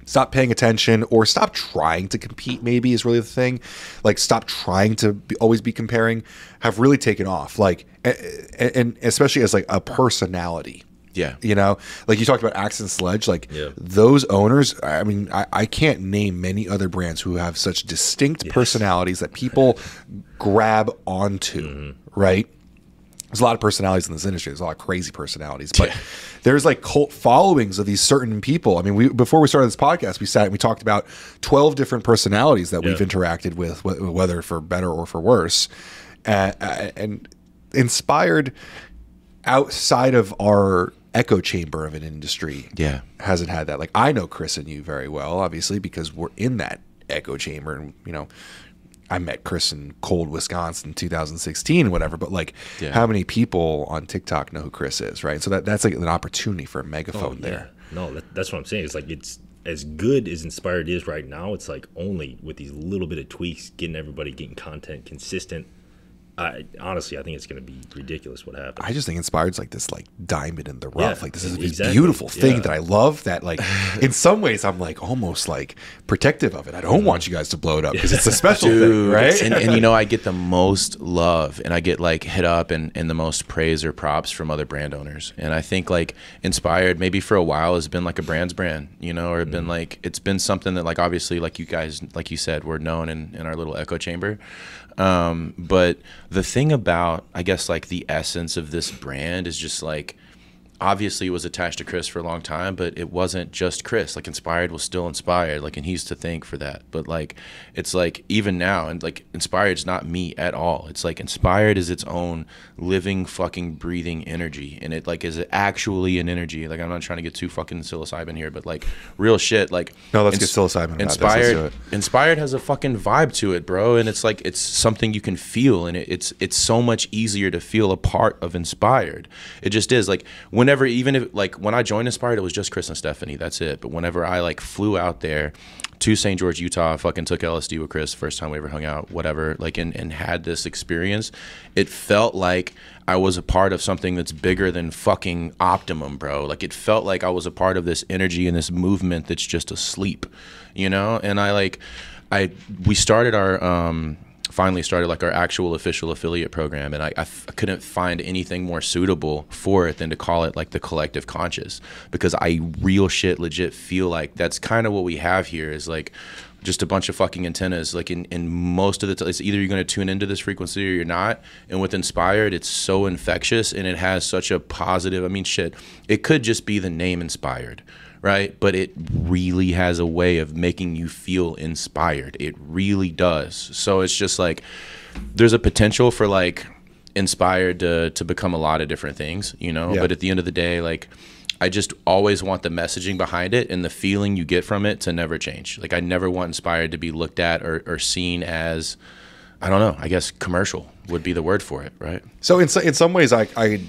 stop paying attention or stop trying to compete maybe is really the thing. Like stop trying to be, always be comparing have really taken off. Like a- a- and especially as like a personality. Yeah. you know? Like you talked about axe and sledge like Yeah. those owners i mean I, I can't name many other brands who have such distinct personalities that people grab onto mm-hmm. right there's a lot of personalities in this industry. There's a lot of crazy personalities, but Yeah. there's like cult followings of these certain people. I mean, we before we started this podcast, we sat and we talked about 12 different personalities that we've interacted with, whether for better or for worse, uh, and inspired outside of our echo chamber of an industry. Yeah. hasn't had that. Like I know Chris and you very well, obviously, because we're in that echo chamber, and you know. I met Chris in cold Wisconsin in 2016, whatever. But like, Yeah. how many people on TikTok know who Chris is, right? So that that's like an opportunity for a megaphone oh, there. No, that, that's what I'm saying. It's like it's as good as Inspired is right now. It's like only with these little bit of tweaks, getting everybody getting content consistent. I honestly, I think it's going to be ridiculous what happens. I just think inspired's like this like diamond in the rough. Yeah, like this is this exactly. beautiful thing Yeah. that I love. That like in some ways I'm like almost like protective of it. I don't mm-hmm. want you guys to blow it up because it's a special thing, right? and, and you know, I get the most love and I get like hit up and, and the most praise or props from other brand owners. And I think like inspired maybe for a while has been like a brand's brand, you know, or been mm-hmm. like it's been something that like obviously like you guys like you said, we're known in, in our little echo chamber. Um, but the thing about I guess like the essence of this brand is just like obviously it was attached to Chris for a long time, but it wasn't just Chris. Like Inspired was still Inspired. Like, and he's to thank for that. But like, it's like even now, and like Inspired's not me at all. It's like Inspired is its own living, fucking, breathing energy, and it like is actually an energy. Like, I'm not trying to get too fucking psilocybin here, but like real shit. Like, No, let's get psilocybin about this. Let's Inspired. Inspired has a fucking vibe to it, bro, and it's like it's something you can feel, and it, it's it's so much easier to feel a part of Inspired. It just is. Like whenever, even if like when I joined Inspired, it was just Chris and Stephanie. That's it. But whenever I like flew out there to St. George, Utah, fucking took LSD with Chris, first time we ever hung out, whatever, like and, and had this experience, it felt like I was a part of something that's bigger than fucking Optimum, bro. Like it felt like I was a part of this energy and this movement that's just asleep, you know? And I like I we started our um finally started like our actual official affiliate program and I, I f- couldn't find anything more suitable for it than to call it like the collective conscious because i real shit legit feel like that's kind of what we have here is like just a bunch of fucking antennas like in, in most of the t- it's either you're going to tune into this frequency or you're not and with inspired it's so infectious and it has such a positive i mean shit it could just be the name inspired right? But it really has a way of making you feel inspired. It really does. So it's just like there's a potential for like inspired to to become a lot of different things, you know. Yeah. But at the end of the day, like I just always want the messaging behind it and the feeling you get from it to never change. Like I never want inspired to be looked at or, or seen as I don't know, I guess commercial would be the word for it, right? So in so- in some ways, I, I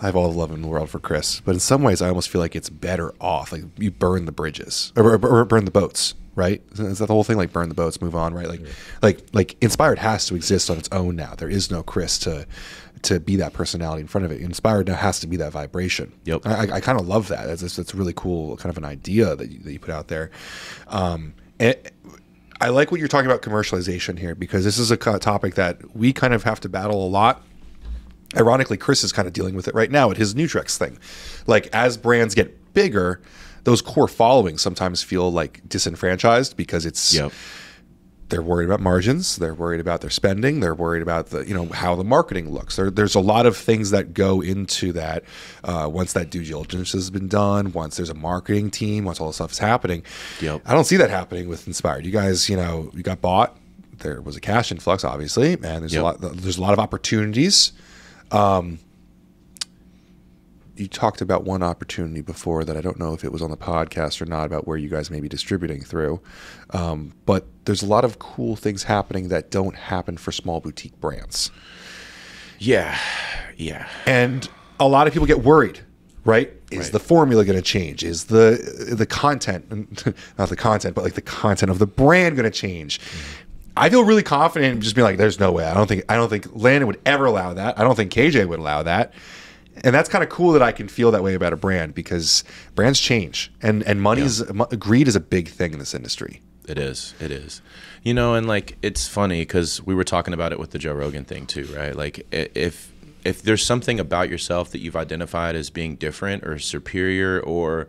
I have all the love in the world for Chris, but in some ways, I almost feel like it's better off. Like you burn the bridges or, or, or burn the boats, right? Is that the whole thing? Like burn the boats, move on, right? Like like like inspired has to exist on its own now. There is no Chris to to be that personality in front of it. Inspired now has to be that vibration. Yep. I, I, I kind of love that. That's that's really cool, kind of an idea that you, that you put out there. Um, and I like what you're talking about commercialization here because this is a topic that we kind of have to battle a lot. Ironically, Chris is kind of dealing with it right now at his Nutrex thing. Like as brands get bigger, those core followings sometimes feel like disenfranchised because it's Yep. they're worried about margins. They're worried about their spending. They're worried about the you know how the marketing looks. There, there's a lot of things that go into that. Uh, once that due diligence has been done, once there's a marketing team, once all this stuff is happening, Yep. I don't see that happening with Inspired. You guys, you know, you got bought. There was a cash influx, obviously, and there's Yep. a lot. There's a lot of opportunities. You talked about one opportunity before that I don't know if it was on the podcast or not about where you guys may be distributing through. Um, but there's a lot of cool things happening that don't happen for small boutique brands. Yeah, yeah. And a lot of people get worried, right? Is Right. the formula going to change? Is the the content, not the content, but like the content of the brand going to change? I feel really confident in just being like, there's no way. I don't think I don't think Landon would ever allow that. I don't think KJ would allow that. And that's kind of cool that I can feel that way about a brand because brands change and and money's mo- greed is a big thing in this industry. It is. It is. You know, and like it's funny because we were talking about it with the Joe Rogan thing too, right? Like if if there's something about yourself that you've identified as being different or superior or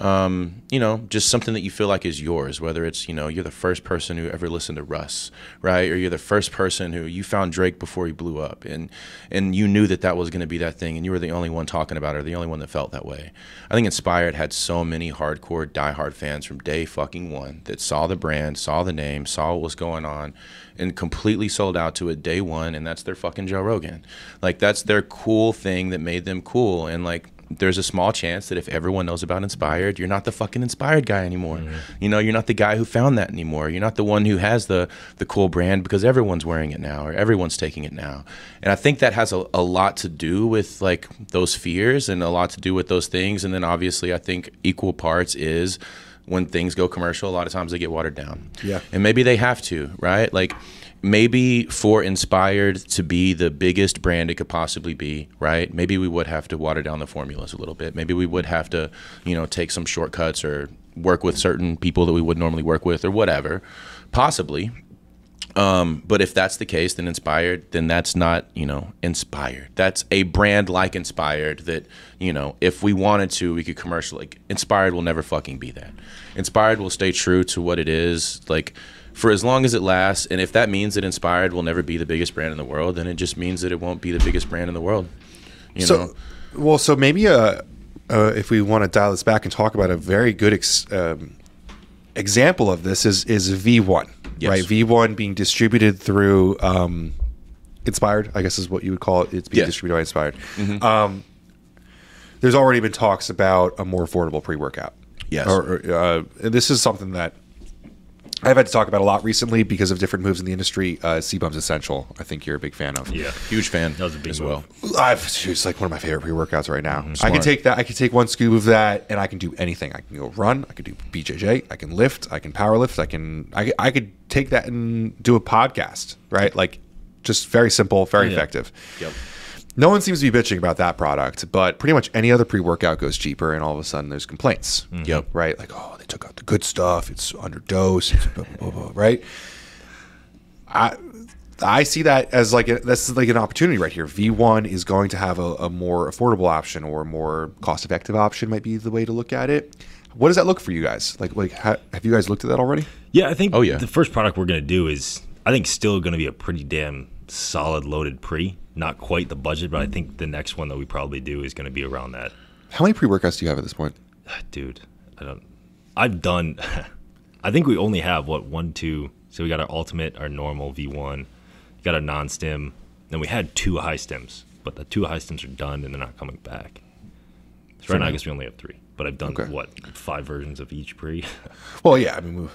um, you know, just something that you feel like is yours, whether it's, you know, you're the first person who ever listened to Russ, right? Or you're the first person who you found Drake before he blew up and and you knew that that was going to be that thing and you were the only one talking about it or the only one that felt that way. I think Inspired had so many hardcore diehard fans from day fucking one that saw the brand, saw the name, saw what was going on and completely sold out to it day one and that's their fucking Joe Rogan. Like that's their cool thing that made them cool and like there's a small chance that if everyone knows about Inspired, you're not the fucking Inspired guy anymore. Mm-hmm. You know, you're not the guy who found that anymore. You're not the one who has the the cool brand because everyone's wearing it now or everyone's taking it now. And I think that has a, a lot to do with like those fears and a lot to do with those things. And then obviously, I think equal parts is when things go commercial, a lot of times they get watered down. Yeah. And maybe they have to, right? Like maybe for Inspired to be the biggest brand it could possibly be, right? Maybe we would have to water down the formulas a little bit. Maybe we would have to, you know, take some shortcuts or work with certain people that we would normally work with or whatever. Possibly. Um, but if that's the case, then inspired, then that's not, you know, inspired. That's a brand like inspired that, you know, if we wanted to, we could commercial like inspired will never fucking be that. Inspired will stay true to what it is, like for as long as it lasts. And if that means that inspired will never be the biggest brand in the world, then it just means that it won't be the biggest brand in the world. You so, know? well, so maybe uh, uh, if we want to dial this back and talk about a very good ex- um, example of this is is V1, Yes. right? V1 being distributed through um, Inspired, I guess is what you would call it. It's being. Mm-hmm. distributed by Inspired. Um, there's already been talks about a more affordable pre-workout. Yes. Or, or, uh, this is something that I've had to talk about a lot recently because of different moves in the industry. Uh, Cbum's Essential, I think you're a big fan of. Yeah. Huge fan That was a big as move. well. I've it's like one of my favorite pre workouts right now. I can take that. I can take one scoop of that, and I can do anything. I can go run. I can do BJJ. I can lift. I can power lift. I can. I, I could take that and do a podcast. Right, like just very simple, very Yeah. effective. Yep. No one seems to be bitching about that product, but pretty much any other pre workout goes cheaper, and all of a sudden there's complaints. Yep. Right, like oh they took out the good stuff. It's underdosed. It's blah, blah, blah, blah, right. I I see that as like a, that's like an opportunity right here. V1 is going to have a, a more affordable option or a more cost effective option might be the way to look at it. What does that look for you guys? Like like ha, have you guys looked at that already? Yeah, I think Oh, yeah. the first product we're gonna do is I think still gonna be a pretty damn solid loaded pre. Not quite the budget, but I think the next one that we probably do is gonna be around that. How many pre workouts do you have at this point? Dude, I don't I've done I think we only have what one, two so we got our ultimate, our normal V one, got our non stim, then we had two high stims, but the two high stims are done and they're not coming back. So right now I guess we only have three. But I've done Okay. what, five versions of each pre? Well, yeah, I mean,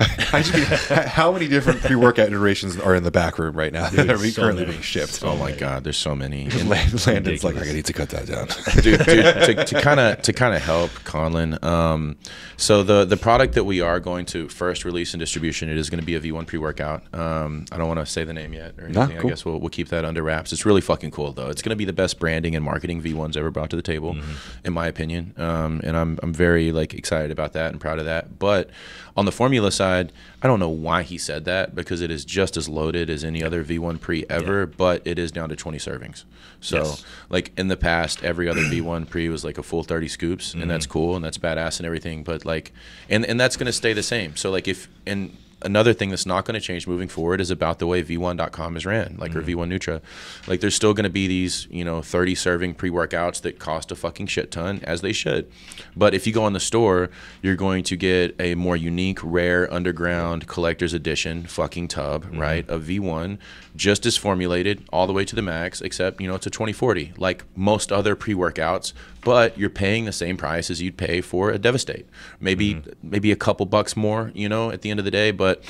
we- I just mean, how many different pre workout iterations are in the back room right now that are so currently many. being shipped? Oh my God, there's so many. And- Land- Landon's like. I need to cut that down. dude, dude to kind of to kind of help Konlan. Um, so the the product that we are going to first release in distribution, it is going to be a V1 pre workout. Um, I don't want to say the name yet or Nah, anything. cool. I guess we'll we'll keep that under wraps. It's really fucking cool though. It's going to be the best branding and marketing V1's ever brought to the table, in my opinion. Um, and I'm I'm very like excited about that and proud of that. But on the formula side, I don't know why he said that because it is just as loaded as any other V1 pre ever, but it is down to 20 servings. So Yes. like in the past, every other V1 pre was like a full 30 scoops, and that's mm-hmm. cool and that's badass and everything. But like, and and that's gonna stay the same. So like if and another thing that's not going to change moving forward is about the way v1.com is ran, like or mm-hmm. V1 Nutra. Like there's still going to be these, you know, 30 serving pre-workouts that cost a fucking shit ton as they should. But if you go in the store, you're going to get a more unique, rare underground collector's edition fucking tub, mm-hmm. right? Of V1 just as formulated all the way to the max, except, you know, it's a 2040 like most other pre-workouts, but you're paying the same price as you'd pay for a Devastate. Maybe maybe a couple bucks more, you know, at the end of the day, but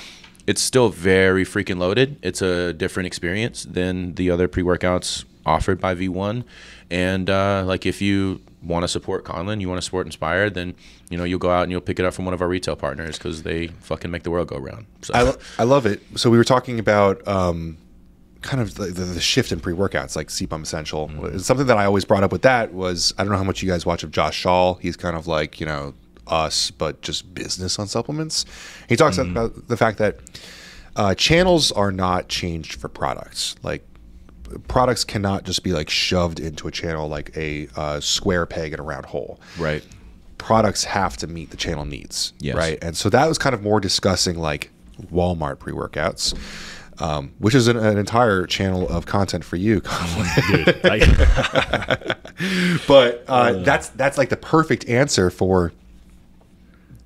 it's still very freaking loaded. It's a different experience than the other pre workouts offered by V1. And uh, like if you want to support Konlan, you want to support Inspired, then you know you'll go out and you'll pick it up from one of our retail partners because they fucking make the world go round. So I, lo- I love it. So we were talking about um, kind of the, the, the shift in pre-workouts, like CBUM Essential. Something that I always brought up with that was I don't know how much you guys watch of Josh Shaw. He's kind of like you know us, but just business on supplements. He talks about the fact that uh, channels are not changed for products. Like products cannot just be like shoved into a channel like a uh, square peg in a round hole right. products have to meet the channel needs, Yes. right? And so that was kind of more discussing like Walmart pre-workouts, um, which is an, an entire channel of content for you. Konlan. Dude, I, but uh, that's that's like the perfect answer for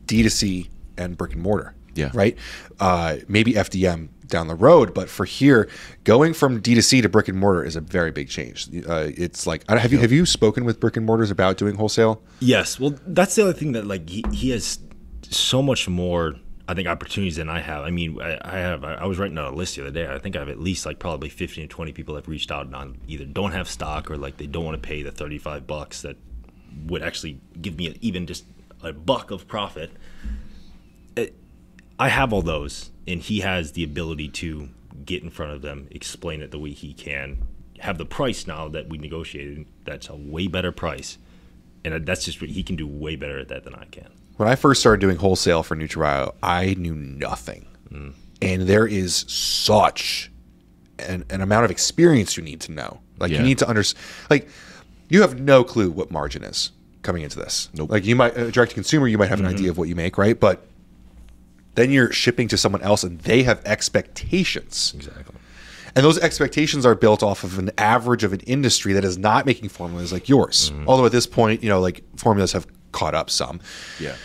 D2C and brick and mortar. Yeah. Right. Uh, maybe FDM down the road, but for here, going from D2C to brick and mortar is a very big change. Uh, it's like, have you have you spoken with brick and mortars about doing wholesale? Yes, well, that's the other thing that like he, he has so much more. I think opportunities than I have. I mean, I, I have. I, I was writing out a list the other day. I think I have at least like probably fifteen to twenty people have reached out on either don't have stock or like they don't want to pay the thirty five bucks that would actually give me even just a buck of profit. It, I have all those, and he has the ability to get in front of them, explain it the way he can, have the price now that we negotiated. That's a way better price, and that's just he can do way better at that than I can. When I first started doing wholesale for Nutri-Bio, I knew nothing, mm. and there is such an, an amount of experience you need to know. Like you need to understand. Like you have no clue what margin is coming into this. Nope. Like you might uh, direct to consumer, you might have an mm-hmm. idea of what you make, right? But then you're shipping to someone else, and they have expectations. Exactly. And those expectations are built off of an average of an industry that is not making formulas like yours. Mm-hmm. Although at this point, you know, like formulas have caught up some. Yeah.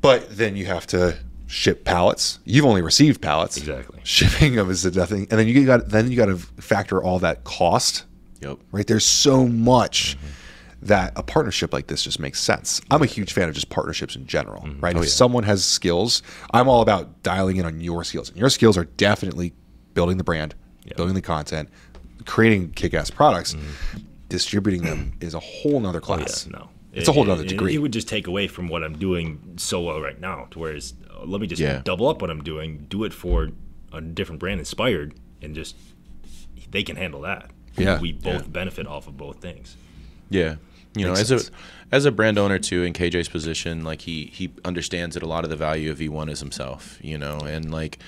But then you have to ship pallets. You've only received pallets. Exactly. Shipping them is nothing, and then you got then you got to factor all that cost. Yep. Right. There's so much that a partnership like this just makes sense. I'm a huge fan of just partnerships in general. Mm-hmm. Right. Oh, if someone has skills, I'm all about dialing in on your skills, and your skills are definitely building the brand, building the content, creating kick-ass products. Mm-hmm. Distributing them is a whole nother oh, class. Yeah, no. It's a whole other degree. It, would just take away from what I'm doing so well right now. To whereas, uh, let me just Yeah. double up what I'm doing, do it for a different brand inspired, and just they can handle that. Yeah. we both benefit off of both things. Yeah. You know, Makes as sense. a as a brand owner too, in KJ's position, like he he understands that a lot of the value of V1 is himself. You know, and like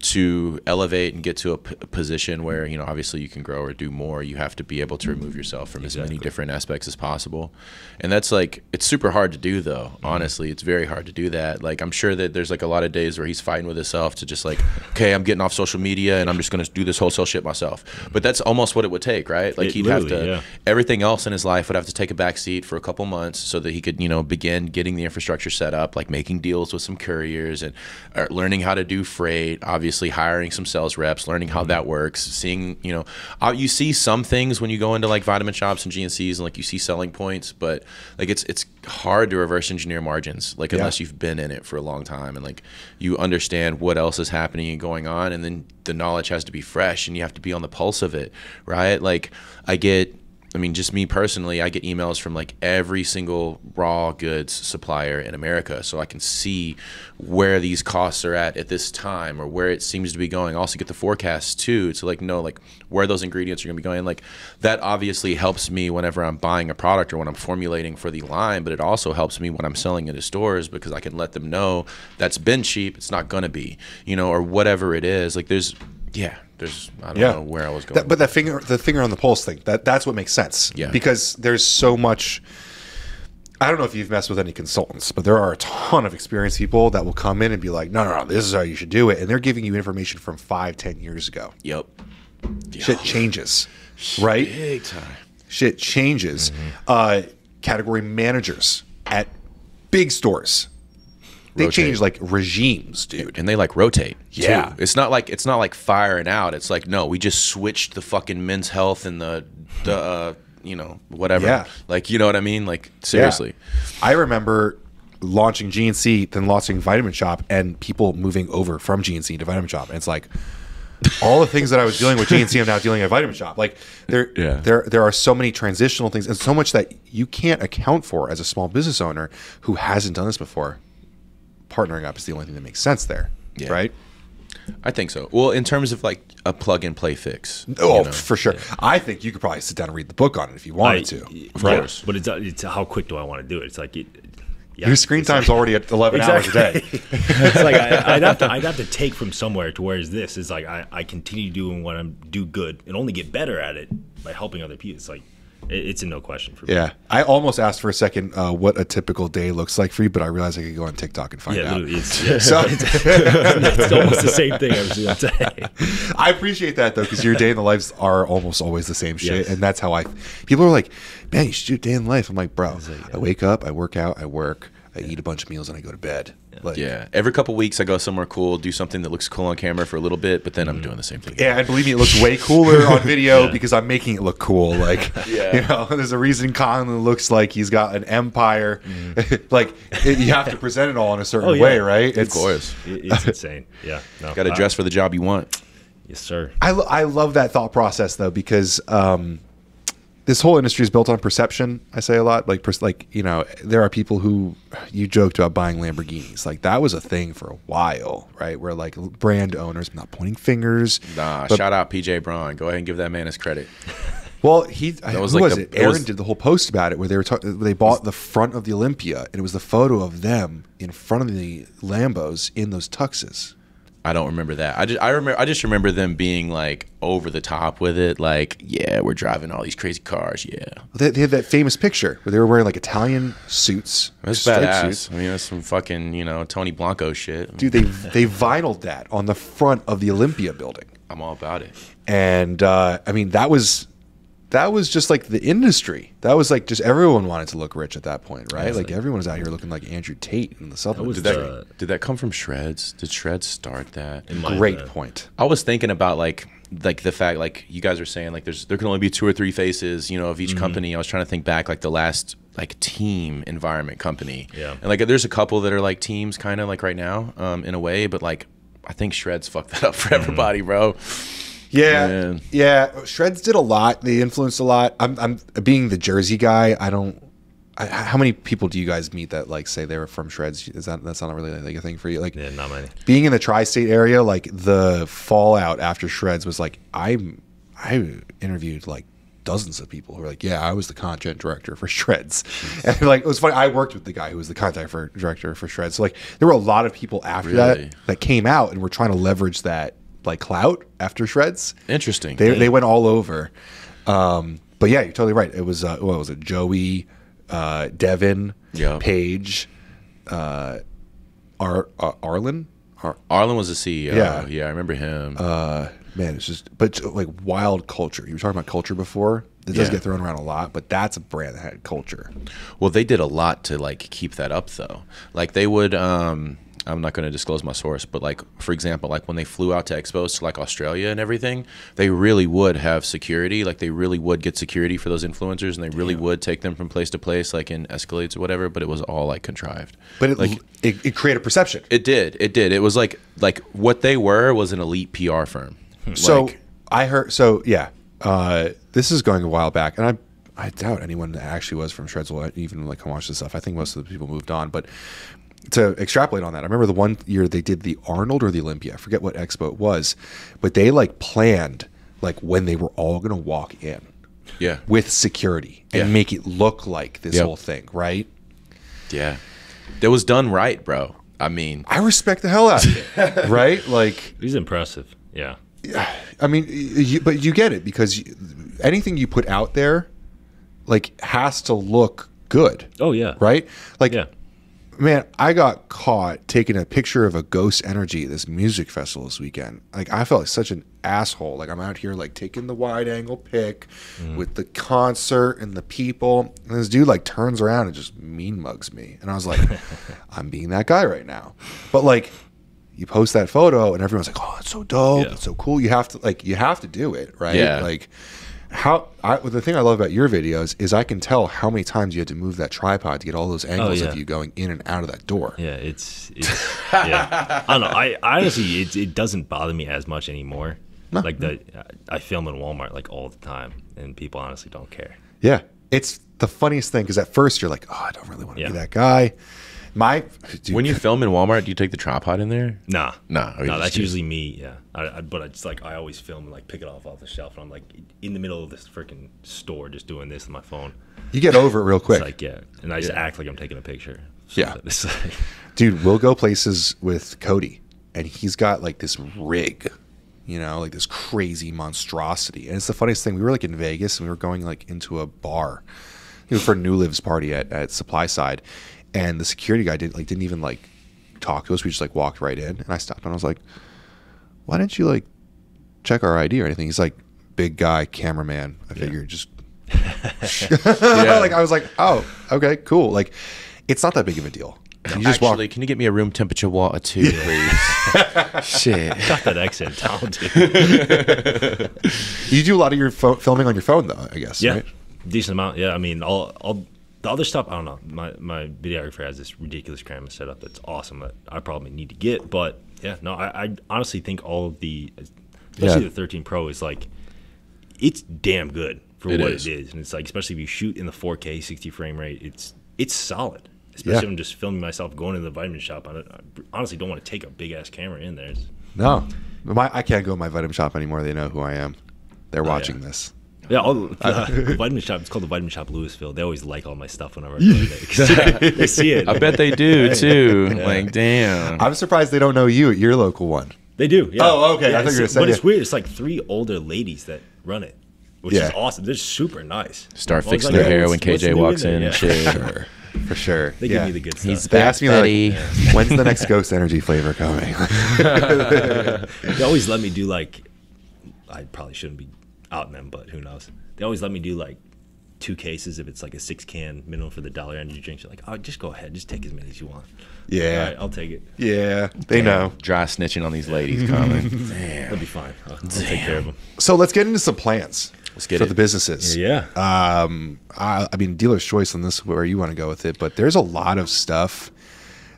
to elevate and get to a p- position where you know obviously you can grow or do more, you have to be able to remove yourself from as many different aspects as possible. And that's like it's super hard to do though. Mm-hmm. Honestly, it's very hard to do that. Like I'm sure that there's like a lot of days where he's fighting with himself to just like, okay, I'm getting off social media and I'm just gonna do this wholesale shit myself. Mm-hmm. But that's almost what it would take, right? Like It he'd have to yeah. everything else in his life would have to take a back seat for a couple months so that he could you know begin getting the infrastructure set up like making deals with some couriers and learning how to do freight obviously hiring some sales reps learning how that works seeing you know uh, you see some things when you go into like vitamin shops and gncs and like you see selling points but like it's it's hard to reverse engineer margins like unless you've been in it for a long time and like you understand what else is happening and going on and then the knowledge has to be fresh and you have to be on the pulse of it right? Like i get I mean, just me personally, I get emails from like every single raw goods supplier in America, so I can see where these costs are at at this time or where it seems to be going. I also get the forecasts too to like know like where those ingredients are going to be going. Like that obviously helps me whenever I'm buying a product or when I'm formulating for the line, but it also helps me when I'm selling into stores because I can let them know that's been cheap, it's not going to be, you know, or whatever it is. Like there's, yeah, there's I don't Yeah. know where I was going. That, but that finger, the finger on the pulse thing, that that's what makes sense. Yeah. Because there's so much. I don't know if you've messed with any consultants, but there are a ton of experienced people that will come in and be like, no, no, no, this is how you should do it. And they're giving you information from five, ten years ago. Yep. Shit changes, right? Big time. Shit changes. Uh, category managers at big stores. They Rotate. change like regimes, dude. and they like rotate. too. Yeah. it's not like it's not like firing out. It's like no, we just switched the fucking men's health and the the uh, you know whatever. Yeah. like you know what I mean. Like seriously, I remember launching GNC, then launching Vitamin Shoppe, and people moving over from GNC to Vitamin Shoppe. And it's like all the things that I was dealing with GNC, I'm now dealing at Vitamin Shoppe. Like there, Yeah. there, there are so many transitional things, and so much that you can't account for as a small business owner who hasn't done this before. Partnering up is the only thing that makes sense there, Yeah. right? I think so. Well, in terms of like a plug and play fix. Oh, you know? for sure. I think you could probably sit down and read the book on it if you wanted I- to. Of right? course. But it's, it's how quick do I want to do it? It's like it, yeah, Your screen it's like- time's already at 11 hours a day. it's like I, I'd have to I'd have to take from somewhere to whereas this is like I, I continue doing what I'm do good and only get better at it by helping other people. It's like it, it's a no question for me. Yeah, I almost asked for a second uh, what a typical day looks like for you, but I realized I could go on TikTok and find Yeah, out. it's, yeah, So it's almost the same thing every single day. I appreciate that though, because your day in the lives are almost always the same shit, Yes. and that's how I. People are like, "Man, you should do day in life." I'm like, "Bro, like, I wake up, I work out, I work, I eat a bunch of meals, and I go to bed." Like, Yeah, every couple weeks I go somewhere cool, do something that looks cool on camera for a little bit, but then I'm doing the same thing. Yeah, and believe me, it looks way cooler on video because I'm making it look cool. Like, Yeah. you know, there's a reason Konlan looks like he's got an empire. like, it, you have to present it all in a certain Oh, yeah. way, right? Of course, it's insane. Yeah, no, got to dress for the job you want. Yes, sir. I, lo- I love that thought process though because um, this whole industry is built on perception. I say a lot, like like you know, there are people who you joked about buying Lamborghinis. Like that was a thing for a while, right? Where like brand owners, I'm not pointing fingers. Nah, but- shout out PJ Braun. Go ahead and give that man his credit. Well, he that was like was the- it? Aaron was- did the whole post about it where they were talking. They bought the front of the Olympia, and it was the photo of them in front of the Lambos in those tuxes. I don't remember that. I just I remember I just remember them being like over the top with it. Like, yeah, we're driving all these crazy cars. Yeah, They, they had that famous picture where they were wearing like Italian suits, that's badass. suits. I mean, that's some fucking you know Tony Blanco shit. Dude, they they vinyled that on the front of the Olympia building, I'm all about it. and uh, I mean that was that was just like the industry. That was like just everyone wanted to look rich at that point, right? Like everyone was out here looking like Andrew Tate in the supplement. Did industry. that did that come from Shredz? Did Shredz start that? in Great opinion. point. I was thinking about like like the fact like you guys are saying like there's there can only be two or three faces you know of each Mm-hmm. company. I was trying to think back like the last like team environment company. Yeah. And like there's a couple that are like teams kind of like right now um in a way, but like I think Shredz fucked that up for Mm-hmm. everybody, bro. Yeah, Man. yeah. Shredz did a lot. They influenced a lot. I'm, I'm being the Jersey guy. I don't. I, how many people do you guys meet that like say they were from Shredz? Is that that's not really like a thing for you? Like Yeah, not many. being in the tri-state area, like the fallout after Shredz was like I I interviewed like dozens of people who were like, yeah, I was the content director for Shredz, and like it was funny. I worked with the guy who was the content for, director for Shreds. So like there were a lot of people after Really? that that came out and were trying to leverage that like clout after Shredz. Interesting. They they went all over. Um, but yeah, you're totally right. It was uh, what was it? Joey, uh, Devin, Yeah. Paige, uh, Ar- uh, Arlen. Ar- Arlen was the CEO. Yeah. Yeah, I remember him. uh, man, it's just but like wild culture. You were talking about culture before. It does Yeah. get thrown around a lot, but that's a brand that had culture. Well, they did a lot to like keep that up though. Like they would um I'm not going to disclose my source, but like for example, like when they flew out to expos to like Australia and everything, they really would have security. Like they really would get security for those influencers and they really would take them from place to place like in escalates or whatever, but it was all like contrived. But it like it, it created perception. it did. It did. It was like like what they were was an elite PR firm. So Like, I heard. So yeah, uh, this is going a while back, and I I doubt anyone that actually was from Shredz will even like watch this stuff. I think most of the people moved on, but. To extrapolate on that, I remember the one year they did the Arnold or the Olympia. I forget what expo it was, but they like planned like when they were all gonna walk in yeah. with security and Yeah. make it look like this Yep. whole thing, right? Yeah. That was done right, bro. I mean, I respect the hell out of it, right? Like He's impressive. Yeah. I mean, you, but you get it because you, anything you put out there, like, has to look good, Oh yeah. right? Like, Yeah. Man, I got caught taking a picture of a Ghost Energy this music festival this weekend. Like, I felt like such an asshole. Like, I'm out here like taking the wide angle pic mm. with the concert and the people, and this dude like turns around and just mean mugs me, and I was like, I'm being that guy right now. But like, you post that photo, and everyone's like, "Oh, it's so dope! Yeah. It's so cool!" You have to like, you have to do it, right? Yeah. Like, how I, the thing I love about your videos is I can tell how many times you had to move that tripod to get all those oh, angles yeah. of you going in and out of that door. Yeah, it's, it's yeah. I don't know. I honestly, it, it doesn't bother me as much anymore. like the, I film in Walmart like all the time, and people honestly don't care. Yeah. It's the funniest thing because at first you're like, oh, I don't really want to Yeah. be that guy. My dude, When you film in Walmart, do you take the tripod in there? Nah, Nah, no, just that's do- usually me. Yeah, I, I, but it's like I always film and like pick it off off the shelf, and I'm like in the middle of this freaking store just doing this with my phone. you get over it real quick. It's like yeah, and I just act like I'm taking a picture. Yeah. it's like, Dude, we'll go places with Cody, and he's got like this rig, you know, like this crazy monstrosity. And it's the funniest thing. We were like in Vegas, and we were going like into a bar, you know, for NuLiv's party at, at SupplySide, and the security guy didn't like didn't even like talk to us. We just like walked right in, and I stopped and I was like, "Why didn't you like check our ID or anything?" He's like, "Big guy, cameraman." I figured just. like I was like, oh, okay, cool. Like, it's not that big of a deal. You just walk Actually, can you get me a room temperature water too, please? Shit. got that accent down, dude. You do a lot of your filming on your phone, though. I guess. Yeah, Right? decent amount. Yeah, I mean, all all the other stuff. I don't know. My my videographer has this ridiculous camera setup that's awesome that I probably need to get. But yeah, no, I, I honestly think all of the, especially Yeah. the 13 Pro is like, it's damn good for It what is. it is, and it's like especially if you shoot in the 4K 60 frame rate, it's it's solid. Especially Yeah. if I'm just filming myself going to the Vitamin Shoppe. I, don't- I honestly don't want to take a big ass camera in there. It's- No, my I can't go to my Vitamin Shoppe anymore. They know who I am. They're Oh, yeah. watching this. Yeah, all, uh, the Vitamin Shoppe. It's called the Vitamin Shoppe Louisville. They always like all my stuff whenever I go there. 'Cause they see it. I bet they do too. Like, damn. I'm surprised they don't know you at your local one. They do. Yeah. Oh, okay. I Yeah, thought you were it's- gonna But it's weird. It's like three older ladies that run it, which Yeah. is awesome. They're super nice. Start I fixing like, their "Hey, hair when what's- what's KJ walks in Yeah. and shit. Sure, for sure. They yeah. give me the good stuff. He's They back, asked me Betty. like, when's the next Ghost Energy flavor coming? they always let me do like, I probably shouldn't be outing them, but who knows? They always let me do like two cases if it's like a six can minimum for the dollar energy drinks. You're like, oh, just go ahead, just take as many as you want. Yeah. Right, I'll take it. yeah, they know. Dry snitching on these ladies, Konlan. That'll be fine. I'll, I'll take care of them. So let's get into some plans. Let's get for it. the businesses. Yeah. Um, I, I mean, dealer's choice on this where you want to go with it, but there's a lot of stuff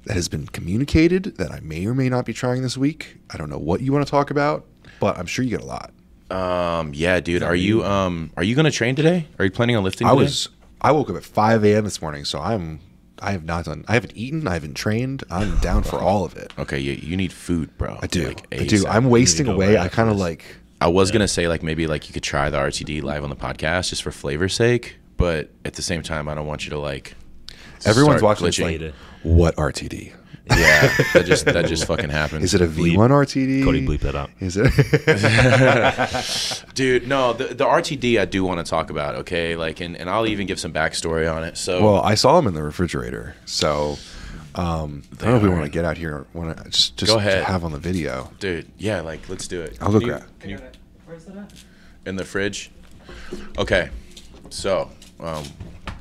that has been communicated that I may or may not be trying this week. I don't know what you want to talk about, but I'm sure you get a lot. Um, yeah, dude. Are you um are you gonna train today? Are you planning on lifting? I today? was I woke up at 5 a.m. this morning, so I'm I have not done. I haven't eaten. I haven't trained. I'm down for all of it. Okay, you, you need food, bro. I do. Like, I do. ASAP. I'm wasting away. I kind of like. I was gonna say like maybe like you could try the RTD live on the podcast just for flavor's sake, but at the same time, I don't want you to like. Everyone's start watching. Glitching. like, what RTD? Yeah, that just that just fucking happened. Is it a V1 RTD? Cody, bleep that out. Is it? dude? No, the the RTD I do want to talk about. Okay, like and, and I'll even give some backstory on it. So well, I saw them in the refrigerator, so um, I don't know if we want to get out here. Want to just just Go ahead. have on the video? dude, yeah, like let's do it. I'll go Can you- grab- Can you Where's that at? in the fridge. Okay, so um,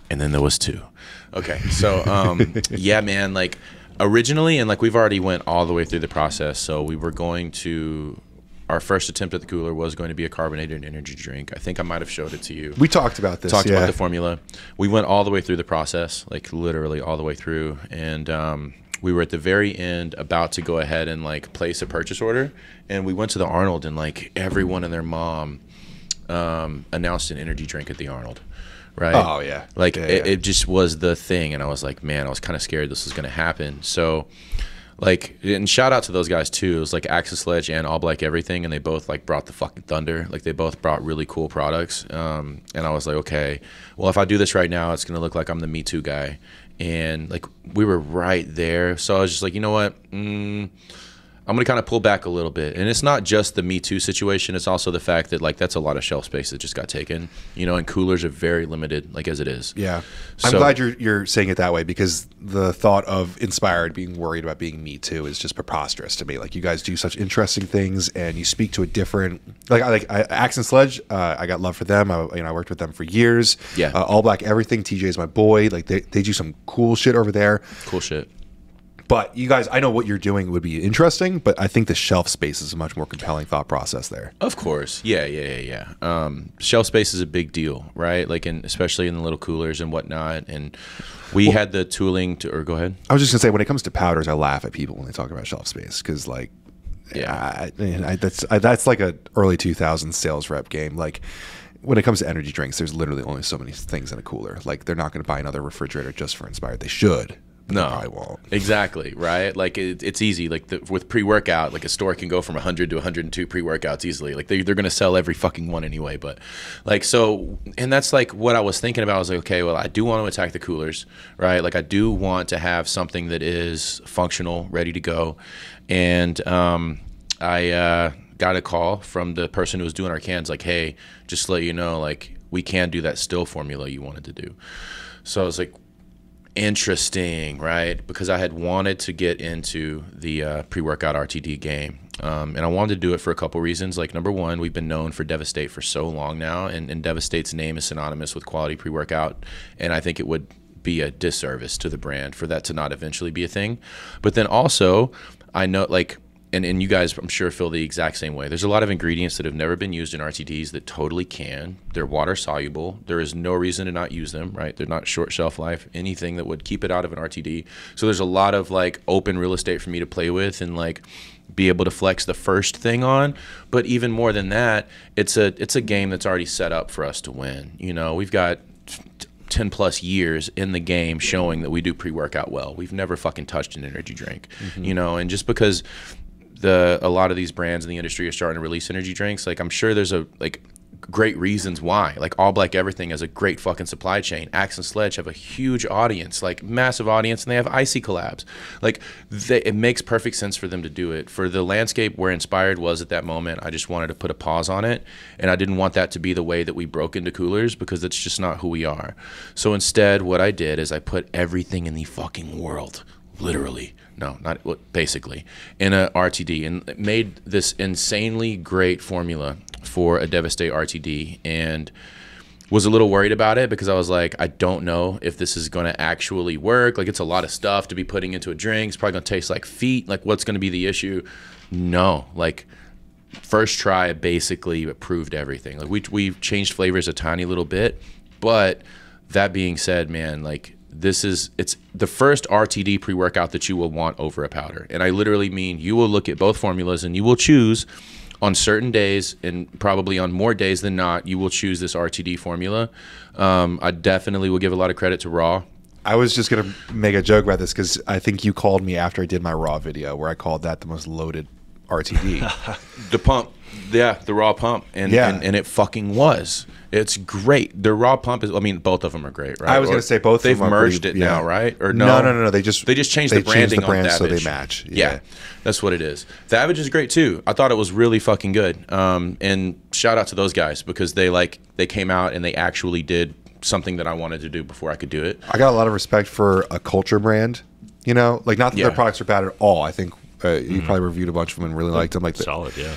and then there was two. Okay, so um, yeah, man, like originally, and like we've already went all the way through the process. So we were going to. Our first attempt at the cooler was going to be a carbonated energy drink. I think I might have showed it to you. We talked about this. talked yeah. about the formula. We went all the way through the process, like literally all the way through, and um, we were at the very end about to go ahead and like place a purchase order, and we went to the Arnold, and like everyone and their mom um, announced an energy drink at the Arnold. Right. Oh, yeah. Like Yeah, it, yeah. it just was the thing, and I was like, man, I was kind of scared this was going to happen. So, like, and shout out to those guys too. It was like Axe and Sledge and All Black Everything, and they both like brought the fucking thunder. Like they both brought really cool products. Um, and I was like, okay, well, if I do this right now, it's gonna look like I'm the Me Too guy. And like we were right there, so I was just like, you know what? Mm, I'm gonna kind of pull back a little bit, and it's not just the Me Too situation. It's also the fact that like that's a lot of shelf space that just got taken, you know, and coolers are very limited, like as it is. Yeah, I'm glad you're you're saying it that way because the thought of inspired being worried about being me too is just preposterous to me. Like you guys do such interesting things and you speak to a different like I like I, Axe and Sledge. Uh, I got love for them. I, you know I worked with them for years. Yeah. uh, All Black Everything. TJ is my boy. Like they they do some cool shit over there. Cool shit. But you guys, I know what you're doing would be interesting, but I think the shelf space is a much more compelling thought process there. Of course, yeah, yeah, yeah, yeah. Um, shelf space is a big deal, right? Like, in, especially in the little coolers and whatnot. And we had the tooling to, or go ahead. I was just gonna say when it comes to powders, I laugh at people when they talk about shelf space because like, Yeah. I, I, that's I, that's like a early 2000s sales rep game. Like when it comes to energy drinks, there's literally only so many things in a cooler. Like they're not gonna buy another refrigerator just for Inspired. They should. No, I won't. Exactly, right? Like it, it's easy. Like the, with pre-workout, like a store can go from 100 to 102 pre-workouts easily. Like they, they're going to sell every fucking one anyway. But like so, and that's like what I was thinking about. I was like, okay, well, I do want to attack the coolers, right? Like I do want to have something that is functional, ready to go, and um, I uh, got a call from the person who was doing our cans, like, hey, just to let you know, like we can do that still formula you wanted to do. So I was like, interesting, right? Because I had wanted to get into the uh, pre-workout RTD game, um, and I wanted to do it for a couple reasons. Like number one, we've been known for Devastate for so long now, and, and Devastate's name is synonymous with quality pre-workout, and I think it would be a disservice to the brand for that to not eventually be a thing. But then also, I know like and, and you guys I'm sure feel the exact same way. There's a lot of ingredients that have never been used in RTDs that totally can. They're water soluble. There is no reason to not use them, right? They're not short shelf life, anything that would keep it out of an RTD. So there's a lot of like open real estate for me to play with and like be able to flex the first thing on. But even more than that, it's a it's a game that's already set up for us to win. You know, we've got 10 plus years in the game showing that we do pre-workout well. We've never fucking touched an energy drink, mm-hmm. you know, and just because the a lot of these brands in the industry are starting to release energy drinks, like I'm sure there's a like great reasons why. Like All Black Everything has a great fucking supply chain. Axe and Sledge have a huge audience, like massive audience, and they have icy collabs. Like they, it makes perfect sense for them to do it. For the landscape where Inspired was at that moment, I just wanted to put a pause on it, and I didn't want that to be the way that we broke into coolers because that's just not who we are. So instead, what I did is I put everything in the fucking world, literally. No, not basically in a RTD, and made this insanely great formula for a Devastate RTD, and was a little worried about it because I was like, I don't know if this is going to actually work. Like, it's a lot of stuff to be putting into a drink. It's probably going to taste like feet. Like, what's going to be the issue? No, like first try basically proved everything. Like we we changed flavors a tiny little bit, but that being said, man, like this is it's the first RTD pre-workout that you will want over a powder. And I literally mean you will look at both formulas and you will choose on certain days and probably on more days than not, you will choose this RTD formula. Um, I definitely will give a lot of credit to Raw. I was just gonna make a joke about this because I think you called me after I did my raw video where I called that the most loaded RTD. The pump, yeah, the raw pump, and Yeah. and, and it fucking was. It's great. The raw pump is. I mean, both of them are great, right? I was gonna say both. They've them merged pretty- it now, right? Or no? no, no, no, no. They just they just changed they the branding changed the brand on so they match. Yeah. that's what it is. Thavage is great too. I thought it was really fucking good. Um, and shout out to those guys because they like they came out and they actually did something that I wanted to do before I could do it. I got a lot of respect for a culture brand. You know, like not that Yeah. their products are bad at all. I think uh, you probably reviewed a bunch of them and really liked them. Like the, Solid, yeah.